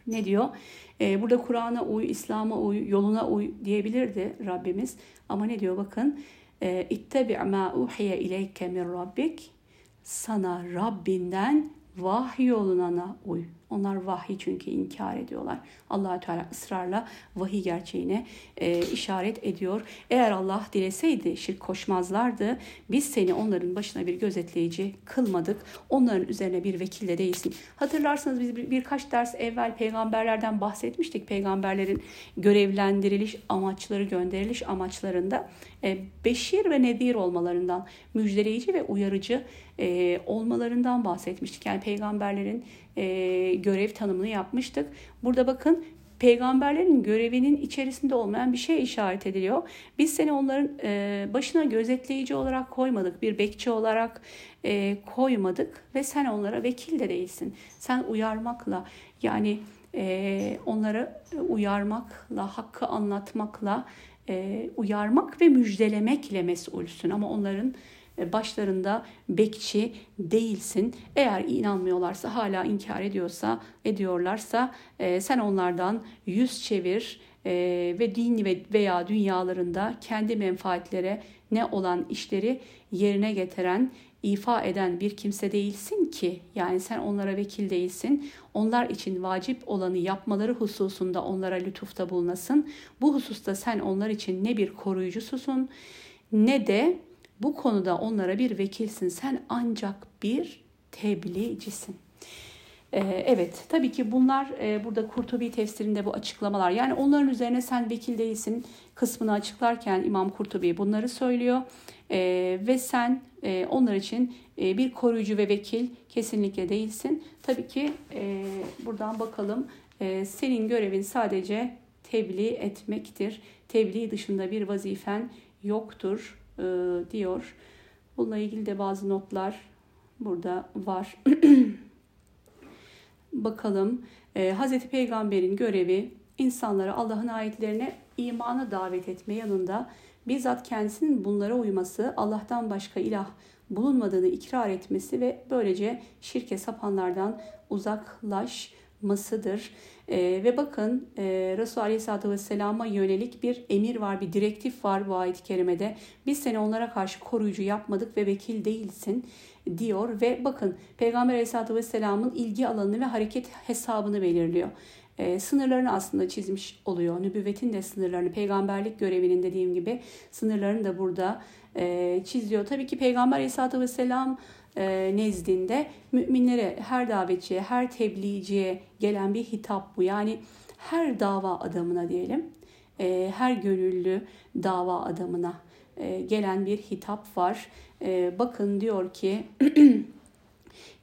Ne diyor? Ee, burada Kur'an'a uy, İslam'a uy, yoluna uy diyebilirdi Rabbimiz. Ama ne diyor bakın? İttebi ma uhiye ileyke min rabbik sana Rabbinden vahiy yoluna uy. Onlar vahiy çünkü inkar ediyorlar. Allahü Teala ısrarla vahiy gerçeğine e, işaret ediyor. Eğer Allah dileseydi şirk koşmazlardı. Biz seni onların başına bir gözetleyici kılmadık. Onların üzerine bir vekil de değilsin. Hatırlarsanız biz bir, birkaç ders evvel peygamberlerden bahsetmiştik. Peygamberlerin görevlendiriliş amaçları, gönderiliş amaçlarında e, beşir ve nedir olmalarından, müjdeleyici ve uyarıcı e, olmalarından bahsetmiştik. Yani peygamberlerin e, görev tanımını yapmıştık. Burada bakın peygamberlerin görevinin içerisinde olmayan bir şey işaret ediliyor. Biz seni onların e, başına gözetleyici olarak koymadık, bir bekçi olarak e, koymadık ve sen onlara vekil de değilsin. Sen uyarmakla yani e, onları uyarmakla, hakkı anlatmakla, e, uyarmak ve müjdelemekle mesulsün. Ama onların başlarında bekçi değilsin. Eğer inanmıyorlarsa hala inkar ediyorsa ediyorlarsa e, sen onlardan yüz çevir e, ve din ve veya dünyalarında kendi menfaatlere ne olan işleri yerine getiren ifa eden bir kimse değilsin ki yani sen onlara vekil değilsin. Onlar için vacip olanı yapmaları hususunda onlara lütufta bulunasın. Bu hususta sen onlar için ne bir koruyucususun ne de bu konuda onlara bir vekilsin. Sen ancak bir tebliğcisin. Ee, evet tabii ki bunlar e, burada Kurtubi tefsirinde bu açıklamalar yani onların üzerine sen vekil değilsin kısmını açıklarken İmam Kurtubi bunları söylüyor ee, ve sen e, onlar için e, bir koruyucu ve vekil kesinlikle değilsin. Tabii ki buradan bakalım senin görevin sadece tebliğ etmektir. Tebliğ dışında bir vazifen yoktur diyor. Bununla ilgili de bazı notlar burada var. Bakalım e, Hz. Peygamber'in görevi insanları Allah'ın ayetlerine imana davet etme yanında bizzat kendisinin bunlara uyması, Allah'tan başka ilah bulunmadığını ikrar etmesi ve böylece şirke sapanlardan uzaklaşmasıdır. E, ve bakın e, Resulü Aleyhisselatü Vesselam'a yönelik bir emir var, bir direktif var bu ayet-i kerimede. Biz seni onlara karşı koruyucu yapmadık ve vekil değilsin diyor ve bakın Peygamber Aleyhisselatü Vesselam'ın ilgi alanını ve hareket hesabını belirliyor. E, sınırlarını aslında çizmiş oluyor. Nübüvvetin de sınırlarını, peygamberlik görevinin dediğim gibi sınırlarını da burada e, çiziyor. Tabii ki Peygamber Aleyhisselatü Vesselam nezdinde müminlere, her davetçiye, her tebliğciye gelen bir hitap bu. Yani her dava adamına diyelim, e, her gönüllü dava adamına e, gelen bir hitap var. E, bakın diyor ki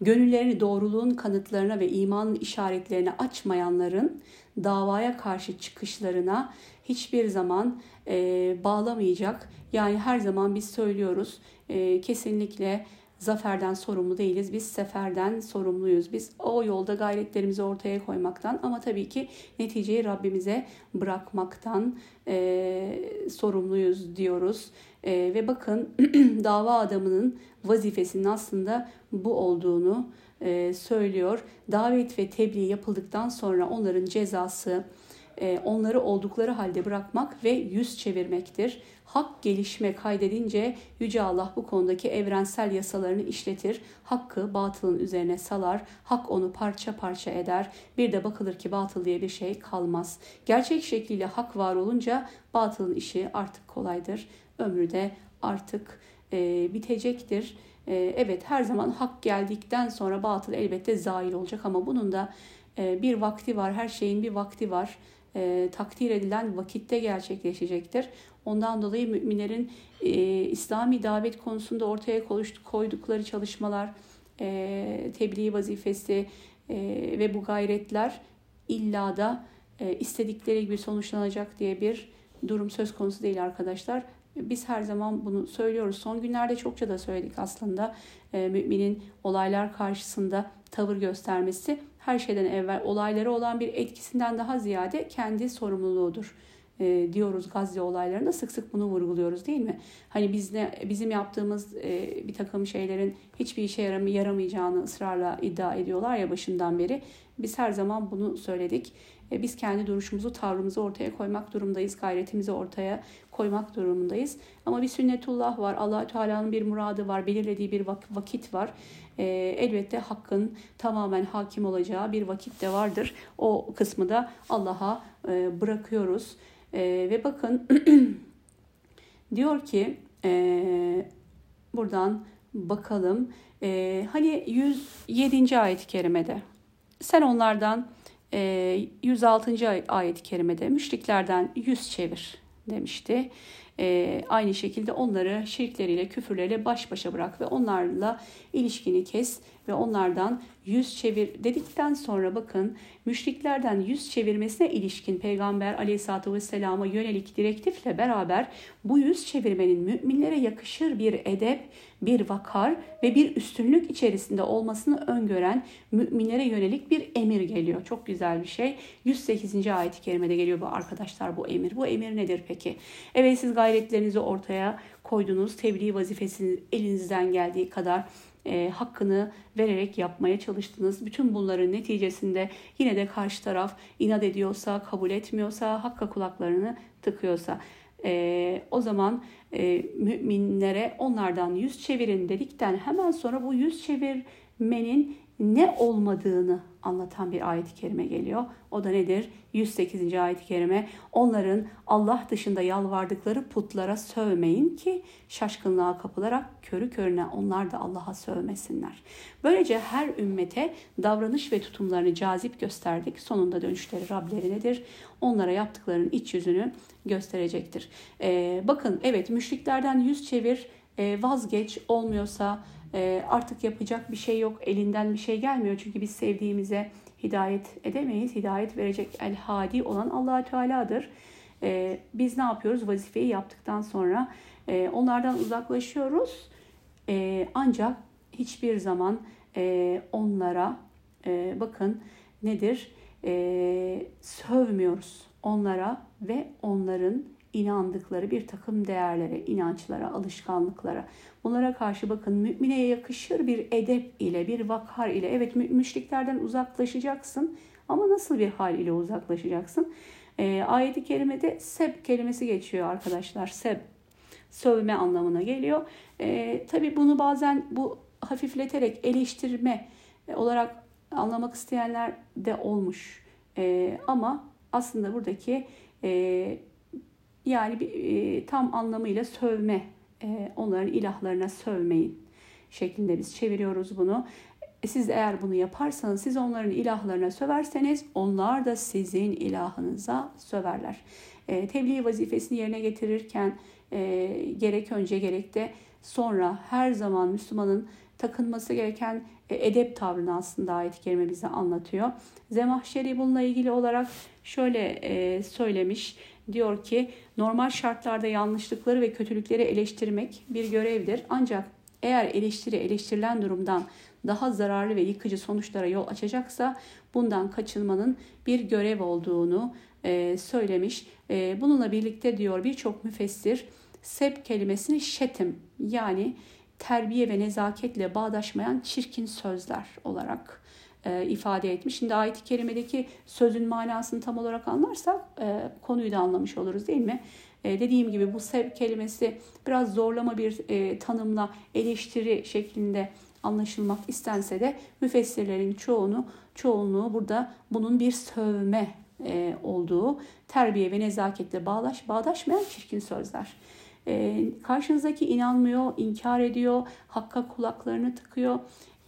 gönüllerini doğruluğun kanıtlarına ve imanın işaretlerine açmayanların davaya karşı çıkışlarına hiçbir zaman e, bağlamayacak. Yani her zaman biz söylüyoruz e, kesinlikle zaferden sorumlu değiliz. Biz seferden sorumluyuz. Biz o yolda gayretlerimizi ortaya koymaktan ama tabii ki neticeyi Rabbimize bırakmaktan e, sorumluyuz diyoruz. E, ve bakın dava adamının vazifesinin aslında bu olduğunu e, söylüyor. Davet ve tebliğ yapıldıktan sonra onların cezası onları oldukları halde bırakmak ve yüz çevirmektir. Hak gelişme kaydedince Yüce Allah bu konudaki evrensel yasalarını işletir. Hakkı batılın üzerine salar. Hak onu parça parça eder. Bir de bakılır ki batıl diye bir şey kalmaz. Gerçek şekliyle hak var olunca batılın işi artık kolaydır. Ömrü de artık e, bitecektir. E, evet her zaman hak geldikten sonra batıl elbette zail olacak ama bunun da e, bir vakti var. Her şeyin bir vakti var e, takdir edilen vakitte gerçekleşecektir. Ondan dolayı müminlerin e, İslami davet konusunda ortaya koydukları çalışmalar, e, tebliğ vazifesi e, ve bu gayretler illa da e, istedikleri gibi sonuçlanacak diye bir durum söz konusu değil arkadaşlar. Biz her zaman bunu söylüyoruz. Son günlerde çokça da söyledik aslında. E, müminin olaylar karşısında tavır göstermesi her şeyden evvel olaylara olan bir etkisinden daha ziyade kendi sorumluluğudur e, diyoruz Gazze olaylarında sık sık bunu vurguluyoruz değil mi? Hani biz ne, bizim yaptığımız e, bir takım şeylerin hiçbir işe yaramayacağını ısrarla iddia ediyorlar ya başından beri. Biz her zaman bunu söyledik. E, biz kendi duruşumuzu, tavrımızı ortaya koymak durumundayız. Gayretimizi ortaya koymak durumundayız. Ama bir sünnetullah var. allah Teala'nın bir muradı var. Belirlediği bir vakit var. E, elbette hakkın tamamen hakim olacağı bir vakit de vardır. O kısmı da Allah'a e, bırakıyoruz. E, ve bakın diyor ki e, buradan bakalım. E, hani 107. ayet-i kerimede sen onlardan 106. E, ayet-i kerimede müşriklerden yüz çevir demişti. E, aynı şekilde onları şirkleriyle, küfürleriyle baş başa bırak ve onlarla ilişkini kes ve onlardan yüz çevir dedikten sonra bakın müşriklerden yüz çevirmesine ilişkin Peygamber aleyhissalatü vesselama yönelik direktifle beraber bu yüz çevirmenin müminlere yakışır bir edep, bir vakar ve bir üstünlük içerisinde olmasını öngören müminlere yönelik bir emir geliyor. Çok güzel bir şey. 108. ayet-i kerimede geliyor bu arkadaşlar bu emir. Bu emir nedir peki? Evet siz gayretlerinizi ortaya koydunuz. Tebliğ vazifesini elinizden geldiği kadar e, hakkını vererek yapmaya çalıştınız. Bütün bunların neticesinde yine de karşı taraf inat ediyorsa, kabul etmiyorsa, hakka kulaklarını tıkıyorsa e, o zaman e, müminlere onlardan yüz çevirin dedikten hemen sonra bu yüz çevirmenin ne olmadığını anlatan bir ayet-i kerime geliyor. O da nedir? 108. ayet-i kerime. Onların Allah dışında yalvardıkları putlara sövmeyin ki şaşkınlığa kapılarak körü körüne onlar da Allah'a sövmesinler. Böylece her ümmete davranış ve tutumlarını cazip gösterdik. Sonunda dönüşleri Rableri nedir? Onlara yaptıklarının iç yüzünü gösterecektir. Ee, bakın evet müşriklerden yüz çevir, e, vazgeç olmuyorsa e, artık yapacak bir şey yok, elinden bir şey gelmiyor. Çünkü biz sevdiğimize hidayet edemeyiz. Hidayet verecek el hadi olan allah Teala'dır. E, biz ne yapıyoruz? Vazifeyi yaptıktan sonra e, onlardan uzaklaşıyoruz. E, ancak hiçbir zaman e, onlara e, bakın nedir? E, sövmüyoruz onlara ve onların inandıkları bir takım değerlere, inançlara, alışkanlıklara. Bunlara karşı bakın mümine yakışır bir edep ile, bir vakar ile. Evet müşriklerden uzaklaşacaksın ama nasıl bir hal ile uzaklaşacaksın? E, ayet-i kerimede seb kelimesi geçiyor arkadaşlar. Seb, sövme anlamına geliyor. E, Tabi bunu bazen bu hafifleterek eleştirme olarak anlamak isteyenler de olmuş. E, ama aslında buradaki e, yani bir, e, tam anlamıyla sövme, e, onların ilahlarına sövmeyin şeklinde biz çeviriyoruz bunu. E, siz eğer bunu yaparsanız, siz onların ilahlarına söverseniz onlar da sizin ilahınıza söverler. E, tebliğ vazifesini yerine getirirken e, gerek önce gerek de sonra her zaman Müslümanın takınması gereken e, edep tavrını aslında ayet-i kerime bize anlatıyor. Zemahşeri bununla ilgili olarak şöyle e, söylemiş. Diyor ki normal şartlarda yanlışlıkları ve kötülükleri eleştirmek bir görevdir. Ancak eğer eleştiri eleştirilen durumdan daha zararlı ve yıkıcı sonuçlara yol açacaksa bundan kaçınmanın bir görev olduğunu e, söylemiş. E, bununla birlikte diyor birçok müfessir seb kelimesini şetim yani terbiye ve nezaketle bağdaşmayan çirkin sözler olarak e, ifade etmiş. Şimdi ayet-i kerimedeki sözün manasını tam olarak anlarsak e, konuyu da anlamış oluruz değil mi? E, dediğim gibi bu sev kelimesi biraz zorlama bir e, tanımla eleştiri şeklinde anlaşılmak istense de müfessirlerin çoğunu çoğunluğu burada bunun bir sövme e, olduğu terbiye ve nezaketle bağlaş bağdaşmayan çirkin sözler. E, karşınızdaki inanmıyor, inkar ediyor, hakka kulaklarını tıkıyor.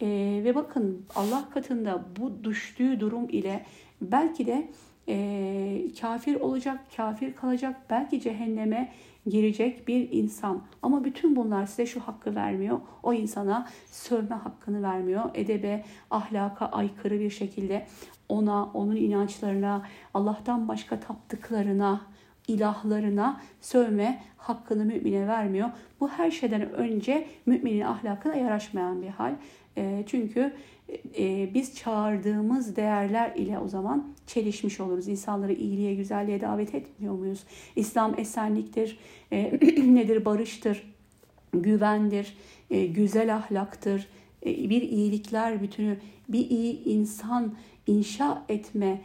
E, ve bakın Allah katında bu düştüğü durum ile belki de e, kafir olacak, kafir kalacak, belki cehenneme girecek bir insan. Ama bütün bunlar size şu hakkı vermiyor. O insana sövme hakkını vermiyor. Edebe, ahlaka aykırı bir şekilde ona, onun inançlarına, Allah'tan başka taptıklarına, ilahlarına sövme hakkını mümine vermiyor. Bu her şeyden önce müminin ahlakına yaraşmayan bir hal. E, çünkü e, biz çağırdığımız değerler ile o zaman çelişmiş oluruz. İnsanları iyiliğe, güzelliğe davet etmiyor muyuz? İslam esenliktir, e, nedir? Barıştır, güvendir, güzel ahlaktır, bir iyilikler bütünü, bir iyi insan inşa etme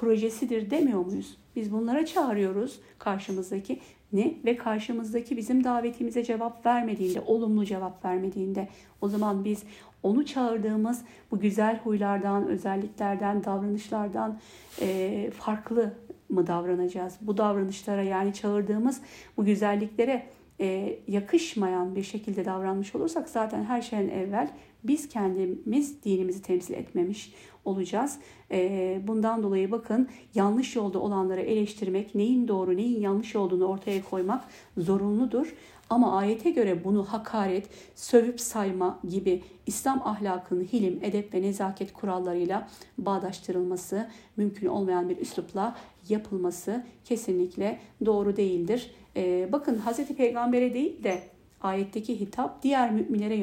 projesidir demiyor muyuz? Biz bunlara çağırıyoruz karşımızdaki ne ve karşımızdaki bizim davetimize cevap vermediğinde, olumlu cevap vermediğinde o zaman biz onu çağırdığımız bu güzel huylardan, özelliklerden, davranışlardan e, farklı mı davranacağız? Bu davranışlara yani çağırdığımız bu güzelliklere e, yakışmayan bir şekilde davranmış olursak zaten her şeyden evvel biz kendimiz dinimizi temsil etmemiş olacağız. E, bundan dolayı bakın yanlış yolda olanları eleştirmek, neyin doğru neyin yanlış olduğunu ortaya koymak zorunludur. Ama ayete göre bunu hakaret, sövüp sayma gibi İslam ahlakının hilim, edep ve nezaket kurallarıyla bağdaştırılması mümkün olmayan bir üslupla yapılması kesinlikle doğru değildir. Ee, bakın Hazreti Peygamber'e değil de ayetteki hitap diğer müminlere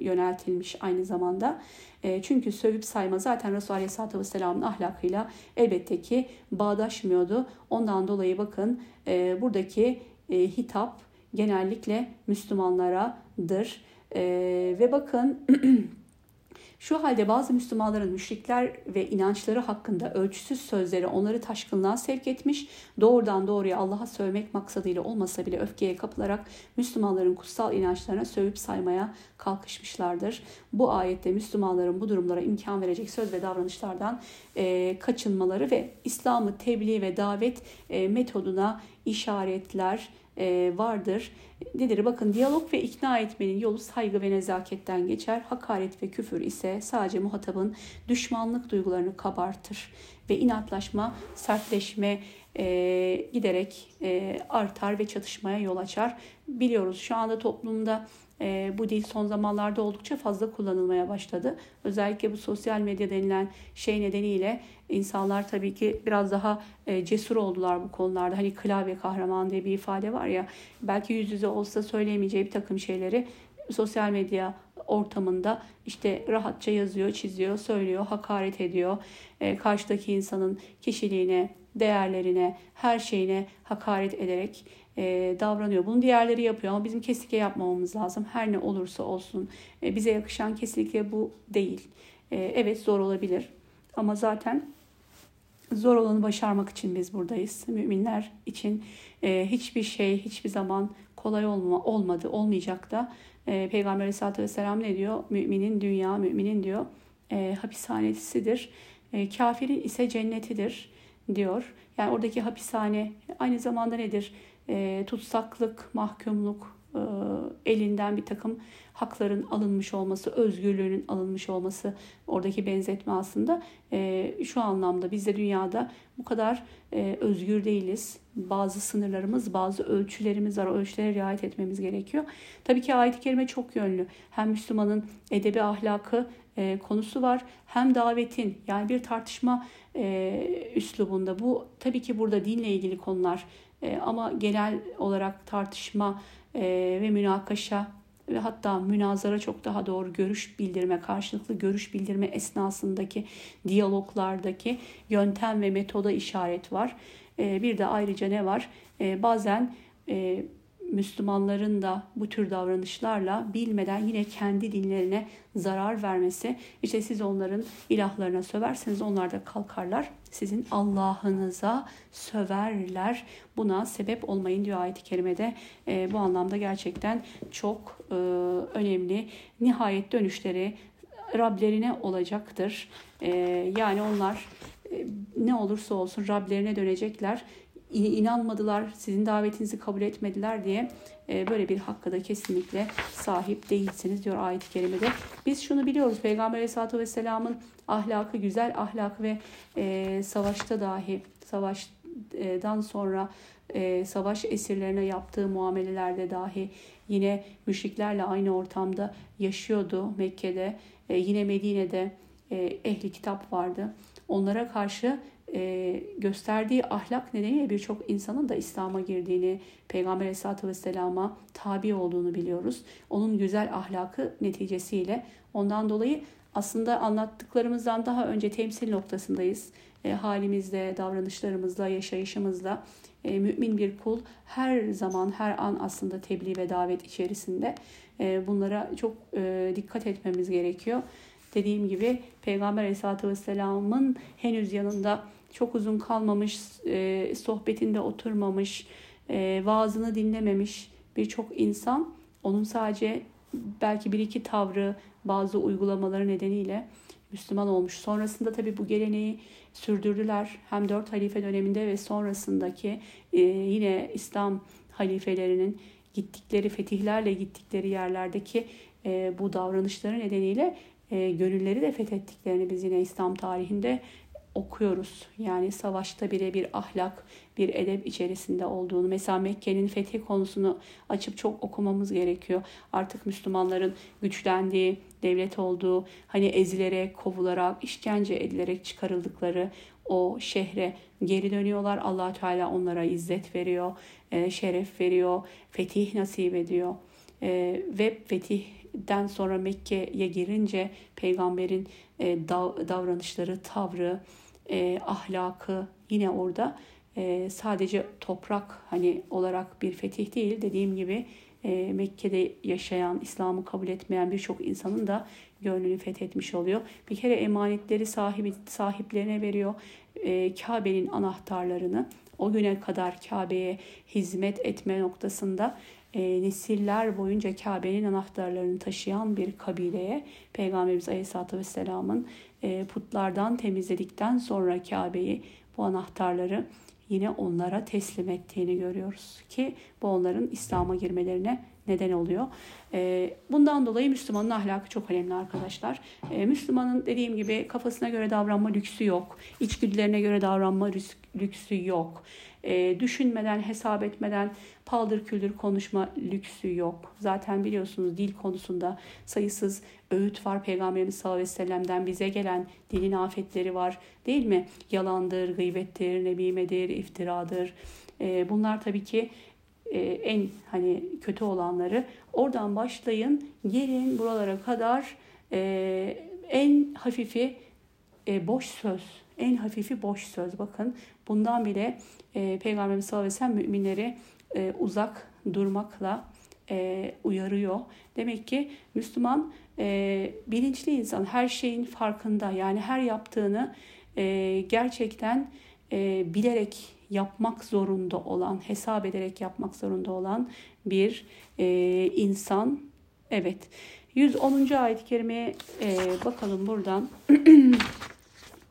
yöneltilmiş aynı zamanda. E, çünkü sövüp sayma zaten Resulullah Aleyhisselatü Vesselam'ın ahlakıyla elbette ki bağdaşmıyordu. Ondan dolayı bakın e, buradaki e, hitap genellikle Müslümanlaradır. E, ve bakın Şu halde bazı Müslümanların müşrikler ve inançları hakkında ölçüsüz sözleri onları taşkınlığa sevk etmiş, doğrudan doğruya Allah'a sövmek maksadıyla olmasa bile öfkeye kapılarak Müslümanların kutsal inançlarına sövüp saymaya kalkışmışlardır. Bu ayette Müslümanların bu durumlara imkan verecek söz ve davranışlardan e, kaçınmaları ve İslam'ı tebliğ ve davet e, metoduna işaretler vardır. Nedir? Bakın diyalog ve ikna etmenin yolu saygı ve nezaketten geçer. Hakaret ve küfür ise sadece muhatabın düşmanlık duygularını kabartır ve inatlaşma, sertleşme e, giderek e, artar ve çatışmaya yol açar. Biliyoruz şu anda toplumda e, bu dil son zamanlarda oldukça fazla kullanılmaya başladı. Özellikle bu sosyal medya denilen şey nedeniyle insanlar tabii ki biraz daha e, cesur oldular bu konularda. Hani klavye kahraman diye bir ifade var ya belki yüz yüze olsa söyleyemeyeceği bir takım şeyleri sosyal medya ortamında işte rahatça yazıyor, çiziyor, söylüyor, hakaret ediyor. E, karşıdaki insanın kişiliğine, değerlerine, her şeyine hakaret ederek e, davranıyor. Bunu diğerleri yapıyor ama bizim kesinlikle yapmamamız lazım. Her ne olursa olsun e, bize yakışan kesinlikle bu değil. E, evet zor olabilir ama zaten zor olanı başarmak için biz buradayız. Müminler için e, hiçbir şey hiçbir zaman kolay olma, olmadı, olmayacak da. E, Peygamber Aleyhisselatü Vesselam ne diyor? Müminin dünya, müminin diyor e, hapishanesidir. E, kafirin ise cennetidir diyor. Yani oradaki hapishane aynı zamanda nedir? E, tutsaklık, mahkumluk, e, elinden bir takım hakların alınmış olması, özgürlüğünün alınmış olması oradaki benzetme aslında e, şu anlamda biz de dünyada bu kadar e, özgür değiliz. Bazı sınırlarımız, bazı ölçülerimiz var. Ölçülere riayet etmemiz gerekiyor. Tabii ki ayet-i kerime çok yönlü. Hem Müslümanın edebi ahlakı e, konusu var hem davetin yani bir tartışma e, üslubunda. Bu tabii ki burada dinle ilgili konular e, ama genel olarak tartışma e, ve münakaşa ve hatta münazara çok daha doğru görüş bildirme, karşılıklı görüş bildirme esnasındaki diyaloglardaki yöntem ve metoda işaret var. E, bir de ayrıca ne var? E, bazen e, Müslümanların da bu tür davranışlarla bilmeden yine kendi dinlerine zarar vermesi. İşte siz onların ilahlarına söverseniz onlar da kalkarlar. Sizin Allah'ınıza söverler. Buna sebep olmayın diyor ayet-i kerimede. E, bu anlamda gerçekten çok e, önemli. Nihayet dönüşleri Rablerine olacaktır. E, yani onlar e, ne olursa olsun Rablerine dönecekler inanmadılar, sizin davetinizi kabul etmediler diye e, böyle bir hakka da kesinlikle sahip değilsiniz diyor ayet-i kerimede. Biz şunu biliyoruz Peygamber Aleyhisselatü Vesselam'ın ahlakı, güzel ahlak ve e, savaşta dahi, savaştan sonra e, savaş esirlerine yaptığı muamelelerde dahi yine müşriklerle aynı ortamda yaşıyordu Mekke'de. yine Medine'de ehli kitap vardı. Onlara karşı e, gösterdiği ahlak nedeniyle birçok insanın da İslam'a girdiğini, Peygamber Aleyhisselatü Vesselam'a tabi olduğunu biliyoruz. Onun güzel ahlakı neticesiyle ondan dolayı aslında anlattıklarımızdan daha önce temsil noktasındayız. E, halimizde, davranışlarımızla, yaşayışımızla e, mümin bir kul her zaman, her an aslında tebliğ ve davet içerisinde e, bunlara çok e, dikkat etmemiz gerekiyor. Dediğim gibi Peygamber Aleyhisselatü Vesselam'ın henüz yanında çok uzun kalmamış, e, sohbetinde oturmamış, e, vaazını dinlememiş birçok insan onun sadece belki bir iki tavrı, bazı uygulamaları nedeniyle Müslüman olmuş. Sonrasında tabi bu geleneği sürdürdüler. Hem dört halife döneminde ve sonrasındaki e, yine İslam halifelerinin gittikleri fetihlerle gittikleri yerlerdeki e, bu davranışları nedeniyle e, gönülleri de fethettiklerini biz yine İslam tarihinde okuyoruz. Yani savaşta bile bir ahlak, bir edep içerisinde olduğunu. Mesela Mekke'nin fethi konusunu açıp çok okumamız gerekiyor. Artık Müslümanların güçlendiği, devlet olduğu, hani ezilerek, kovularak, işkence edilerek çıkarıldıkları o şehre geri dönüyorlar. allah Teala onlara izzet veriyor, e, şeref veriyor, fetih nasip ediyor. E, ve fetihden sonra Mekke'ye girince peygamberin e, davranışları, tavrı, e, ahlakı yine orada e, sadece toprak hani olarak bir fetih değil dediğim gibi e, Mekke'de yaşayan, İslam'ı kabul etmeyen birçok insanın da gönlünü fethetmiş oluyor. Bir kere emanetleri sahibi, sahiplerine veriyor. E, Kabe'nin anahtarlarını o güne kadar Kabe'ye hizmet etme noktasında e, nesiller boyunca Kabe'nin anahtarlarını taşıyan bir kabileye Peygamberimiz Aleyhisselatü Vesselam'ın putlardan temizledikten sonra Kabe'yi bu anahtarları yine onlara teslim ettiğini görüyoruz ki bu onların İslam'a girmelerine neden oluyor. Ee, bundan dolayı Müslümanın ahlakı çok önemli arkadaşlar. Ee, Müslümanın dediğim gibi kafasına göre davranma lüksü yok. İçgüdülerine göre davranma lüksü yok. Ee, düşünmeden, hesap etmeden paldır küldür konuşma lüksü yok. Zaten biliyorsunuz dil konusunda sayısız öğüt var. Peygamberimiz sallallahu aleyhi ve sellem'den bize gelen dilin afetleri var değil mi? Yalandır, gıybettir, nebimedir, iftiradır. Bunlar tabii ki e, en hani kötü olanları oradan başlayın gelin buralara kadar e, en hafifi e, boş söz en hafifi boş söz bakın bundan bile e, Peygamberimiz sallallahu aleyhi ve sellem müminleri e, uzak durmakla e, uyarıyor. Demek ki Müslüman e, bilinçli insan her şeyin farkında yani her yaptığını e, gerçekten e, bilerek yapmak zorunda olan, hesap ederek yapmak zorunda olan bir e, insan. Evet. 110. ayet-i kerimeye e, bakalım buradan.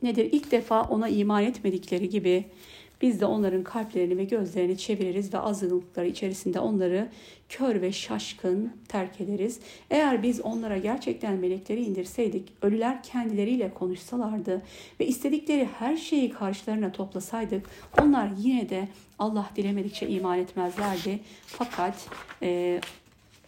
Nedir? İlk defa ona iman etmedikleri gibi biz de onların kalplerini ve gözlerini çeviririz ve azınlıkları içerisinde onları kör ve şaşkın terk ederiz. Eğer biz onlara gerçekten melekleri indirseydik, ölüler kendileriyle konuşsalardı ve istedikleri her şeyi karşılarına toplasaydık, onlar yine de Allah dilemedikçe iman etmezlerdi. Fakat e,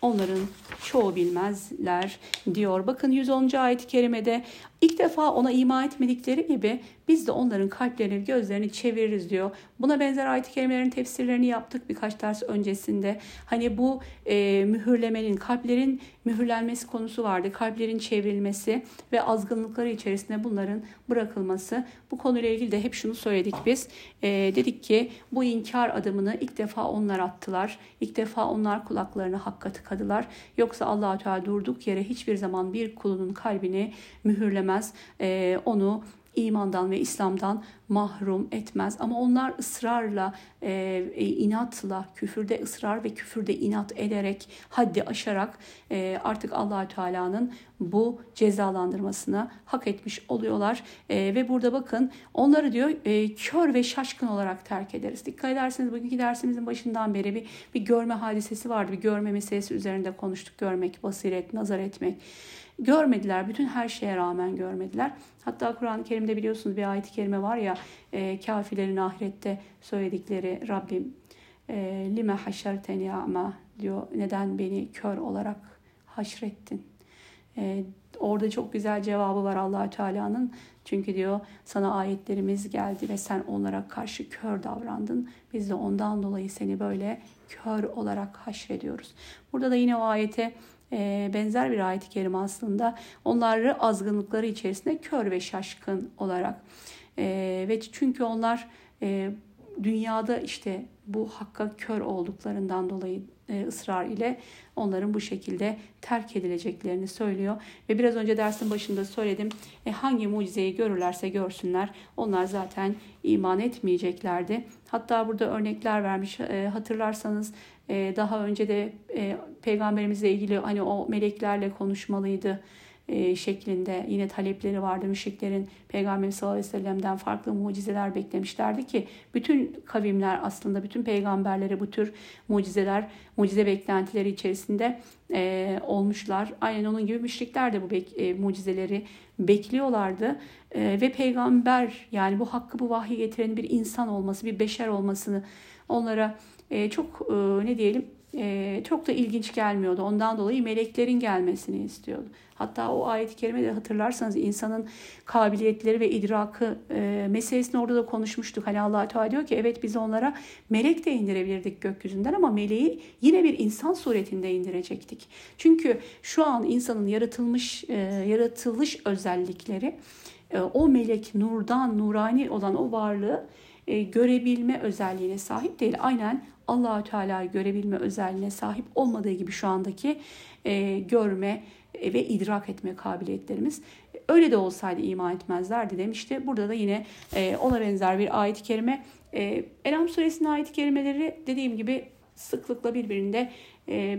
onların çoğu bilmezler diyor. Bakın 110. ayet-i kerimede ilk defa ona iman etmedikleri gibi biz de onların kalplerini, gözlerini çeviririz diyor. Buna benzer ayet-i kerimelerin tefsirlerini yaptık birkaç ders öncesinde. Hani bu e, mühürlemenin, kalplerin mühürlenmesi konusu vardı. Kalplerin çevrilmesi ve azgınlıkları içerisinde bunların bırakılması. Bu konuyla ilgili de hep şunu söyledik biz. E, dedik ki bu inkar adımını ilk defa onlar attılar. İlk defa onlar kulaklarını hakka tıkadılar. Yoksa allah Teala durduk yere hiçbir zaman bir kulunun kalbini mühürlemez. E, onu imandan ve İslam'dan mahrum etmez. Ama onlar ısrarla, e, e, inatla, küfürde ısrar ve küfürde inat ederek, haddi aşarak e, artık allah Teala'nın bu cezalandırmasını hak etmiş oluyorlar. E, ve burada bakın onları diyor e, kör ve şaşkın olarak terk ederiz. Dikkat ederseniz bugünkü dersimizin başından beri bir, bir görme hadisesi vardı. Bir görme meselesi üzerinde konuştuk. Görmek, basiret, nazar etmek. Görmediler. Bütün her şeye rağmen görmediler. Hatta Kur'an-ı Kerim'de biliyorsunuz bir ayet-i kerime var ya e, kafirlerin ahirette söyledikleri Rabbim e, lime haşerteni ama diyor neden beni kör olarak haşrettin. E, orada çok güzel cevabı var allah Teala'nın. Çünkü diyor sana ayetlerimiz geldi ve sen onlara karşı kör davrandın. Biz de ondan dolayı seni böyle kör olarak haşrediyoruz. Burada da yine o ayete e, benzer bir ayet-i kerime aslında. Onları azgınlıkları içerisinde kör ve şaşkın olarak e, ve çünkü onlar e, dünyada işte bu hakka kör olduklarından dolayı e, ısrar ile onların bu şekilde terk edileceklerini söylüyor. Ve biraz önce dersin başında söyledim. E, hangi mucizeyi görürlerse görsünler onlar zaten iman etmeyeceklerdi. Hatta burada örnekler vermiş e, hatırlarsanız e, daha önce de e, peygamberimizle ilgili hani o meleklerle konuşmalıydı e, şeklinde yine talepleri vardı. Müşriklerin Peygamberimiz sallallahu aleyhi ve sellem'den farklı mucizeler beklemişlerdi ki bütün kavimler aslında bütün peygamberlere bu tür mucizeler, mucize beklentileri içerisinde e, olmuşlar. Aynen onun gibi müşrikler de bu bek, e, mucizeleri bekliyorlardı. E, ve peygamber yani bu hakkı bu vahyi getiren bir insan olması, bir beşer olmasını onlara e, çok e, ne diyelim e, çok da ilginç gelmiyordu. Ondan dolayı meleklerin gelmesini istiyordu. Hatta o ayet-i kerimede hatırlarsanız insanın kabiliyetleri ve idrakı e, meselesini orada da konuşmuştuk. Hani allah Teala diyor ki evet biz onlara melek de indirebilirdik gökyüzünden ama meleği yine bir insan suretinde indirecektik. Çünkü şu an insanın yaratılmış e, yaratılış özellikleri e, o melek nurdan, nurani olan o varlığı e, görebilme özelliğine sahip değil. Aynen Allahü Teala'yı görebilme özelliğine sahip olmadığı gibi şu andaki e, görme ve idrak etme kabiliyetlerimiz. Öyle de olsaydı iman etmezlerdi demişti. Burada da yine e, ona benzer bir ayet-i kerime. E, suresinin ayet-i kerimeleri dediğim gibi sıklıkla birbirinde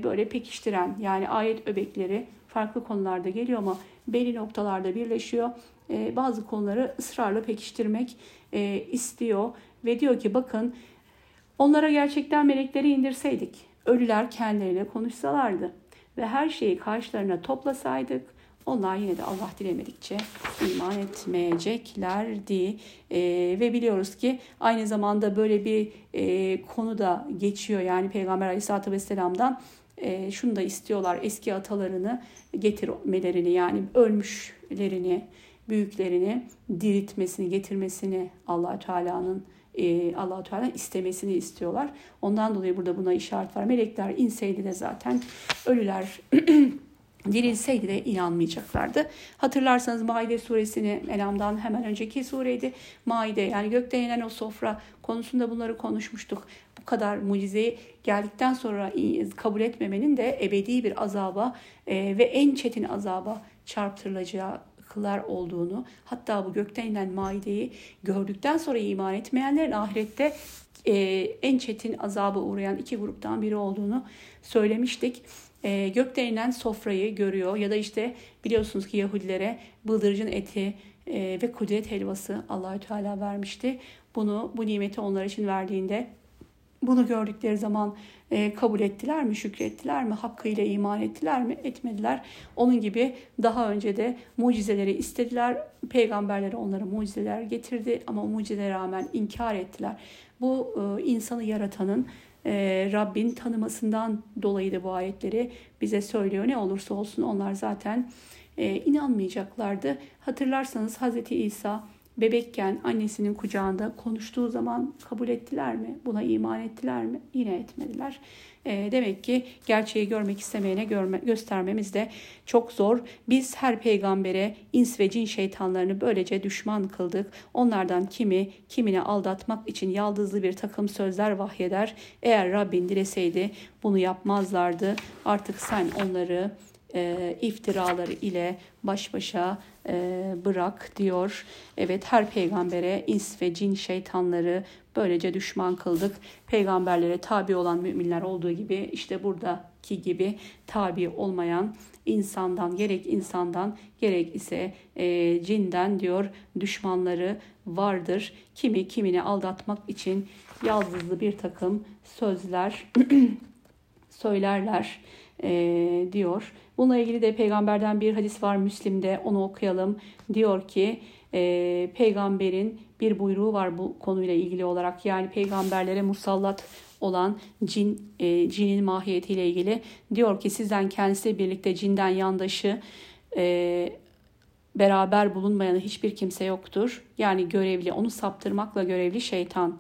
böyle pekiştiren yani ayet öbekleri farklı konularda geliyor ama belli noktalarda birleşiyor. E, bazı konuları ısrarla pekiştirmek e, istiyor ve diyor ki bakın onlara gerçekten melekleri indirseydik ölüler kendileriyle konuşsalardı ve her şeyi karşılarına toplasaydık onlar yine de Allah dilemedikçe iman etmeyeceklerdi. E, ve biliyoruz ki aynı zamanda böyle bir e, konu da geçiyor. Yani Peygamber Aleyhisselatü Vesselam'dan e, şunu da istiyorlar eski atalarını getirmelerini yani ölmüşlerini, büyüklerini diriltmesini, getirmesini Allah Teala'nın e, allah Teala istemesini istiyorlar. Ondan dolayı burada buna işaret var. Melekler inseydi de zaten ölüler dirilseydi de inanmayacaklardı. Hatırlarsanız Maide suresini Elam'dan hemen önceki sureydi. Maide yani gökten inen o sofra konusunda bunları konuşmuştuk. Bu kadar mucizeyi geldikten sonra kabul etmemenin de ebedi bir azaba e, ve en çetin azaba çarptırılacağı kılar olduğunu hatta bu gökten inen maideyi gördükten sonra iman etmeyenlerin ahirette e, en çetin azaba uğrayan iki gruptan biri olduğunu söylemiştik. E, gökten inen sofrayı görüyor ya da işte biliyorsunuz ki Yahudilere bıldırcın eti e, ve kudret helvası Allahü Teala vermişti. Bunu bu nimeti onlar için verdiğinde bunu gördükleri zaman e, kabul ettiler mi, şükrettiler mi, hakkıyla iman ettiler mi, etmediler. Onun gibi daha önce de mucizeleri istediler. Peygamberleri onlara mucizeler getirdi ama o mucizelere rağmen inkar ettiler. Bu e, insanı yaratanın e, Rabbin tanımasından dolayı da bu ayetleri bize söylüyor. Ne olursa olsun onlar zaten e, inanmayacaklardı. Hatırlarsanız Hz. İsa bebekken annesinin kucağında konuştuğu zaman kabul ettiler mi? Buna iman ettiler mi? Yine etmediler. E, demek ki gerçeği görmek istemeyene görme, göstermemiz de çok zor. Biz her peygambere ins ve cin şeytanlarını böylece düşman kıldık. Onlardan kimi kimine aldatmak için yaldızlı bir takım sözler vahyeder. Eğer Rabbin dileseydi bunu yapmazlardı. Artık sen onları e, iftiraları ile baş başa bırak diyor. Evet her peygambere ins ve cin şeytanları böylece düşman kıldık. Peygamberlere tabi olan müminler olduğu gibi işte buradaki gibi tabi olmayan insandan gerek insandan gerek ise e, cinden diyor düşmanları vardır. Kimi kimini aldatmak için yaldızlı bir takım sözler söylerler e, diyor. Bununla ilgili de peygamberden bir hadis var Müslim'de onu okuyalım. Diyor ki e, peygamberin bir buyruğu var bu konuyla ilgili olarak. Yani peygamberlere musallat olan cin e, cinin mahiyetiyle ilgili diyor ki sizden kendisi birlikte cinden yandaşı e, beraber bulunmayan hiçbir kimse yoktur. Yani görevli onu saptırmakla görevli şeytan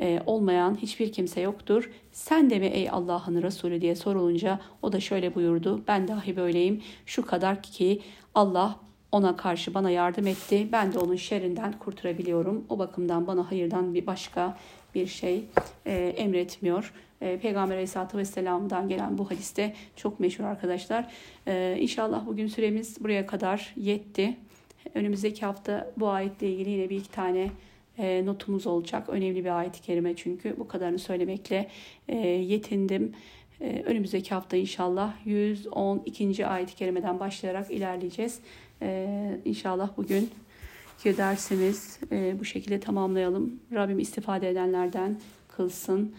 e, olmayan hiçbir kimse yoktur. Sen de mi ey Allah'ın Resulü diye sorulunca o da şöyle buyurdu. Ben dahi böyleyim. Şu kadar ki Allah ona karşı bana yardım etti. Ben de onun şerrinden kurtarabiliyorum. O bakımdan bana hayırdan bir başka bir şey e, emretmiyor. E, Peygamber Aleyhisselatü Vesselam'dan gelen bu hadiste çok meşhur arkadaşlar. E, inşallah bugün süremiz buraya kadar yetti. Önümüzdeki hafta bu ayetle ilgili yine bir iki tane e, notumuz olacak. Önemli bir ayet-i kerime çünkü bu kadarını söylemekle e, yetindim. E, önümüzdeki hafta inşallah 112. ayet-i kerimeden başlayarak ilerleyeceğiz. E, inşallah bugün ki dersimiz bu şekilde tamamlayalım. Rabbim istifade edenlerden kılsın,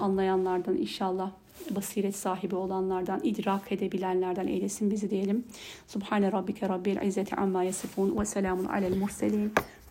anlayanlardan inşallah basiret sahibi olanlardan, idrak edebilenlerden eylesin bizi diyelim. Subhane rabbike rabbil izzeti amma yasifun ve selamun alel murselin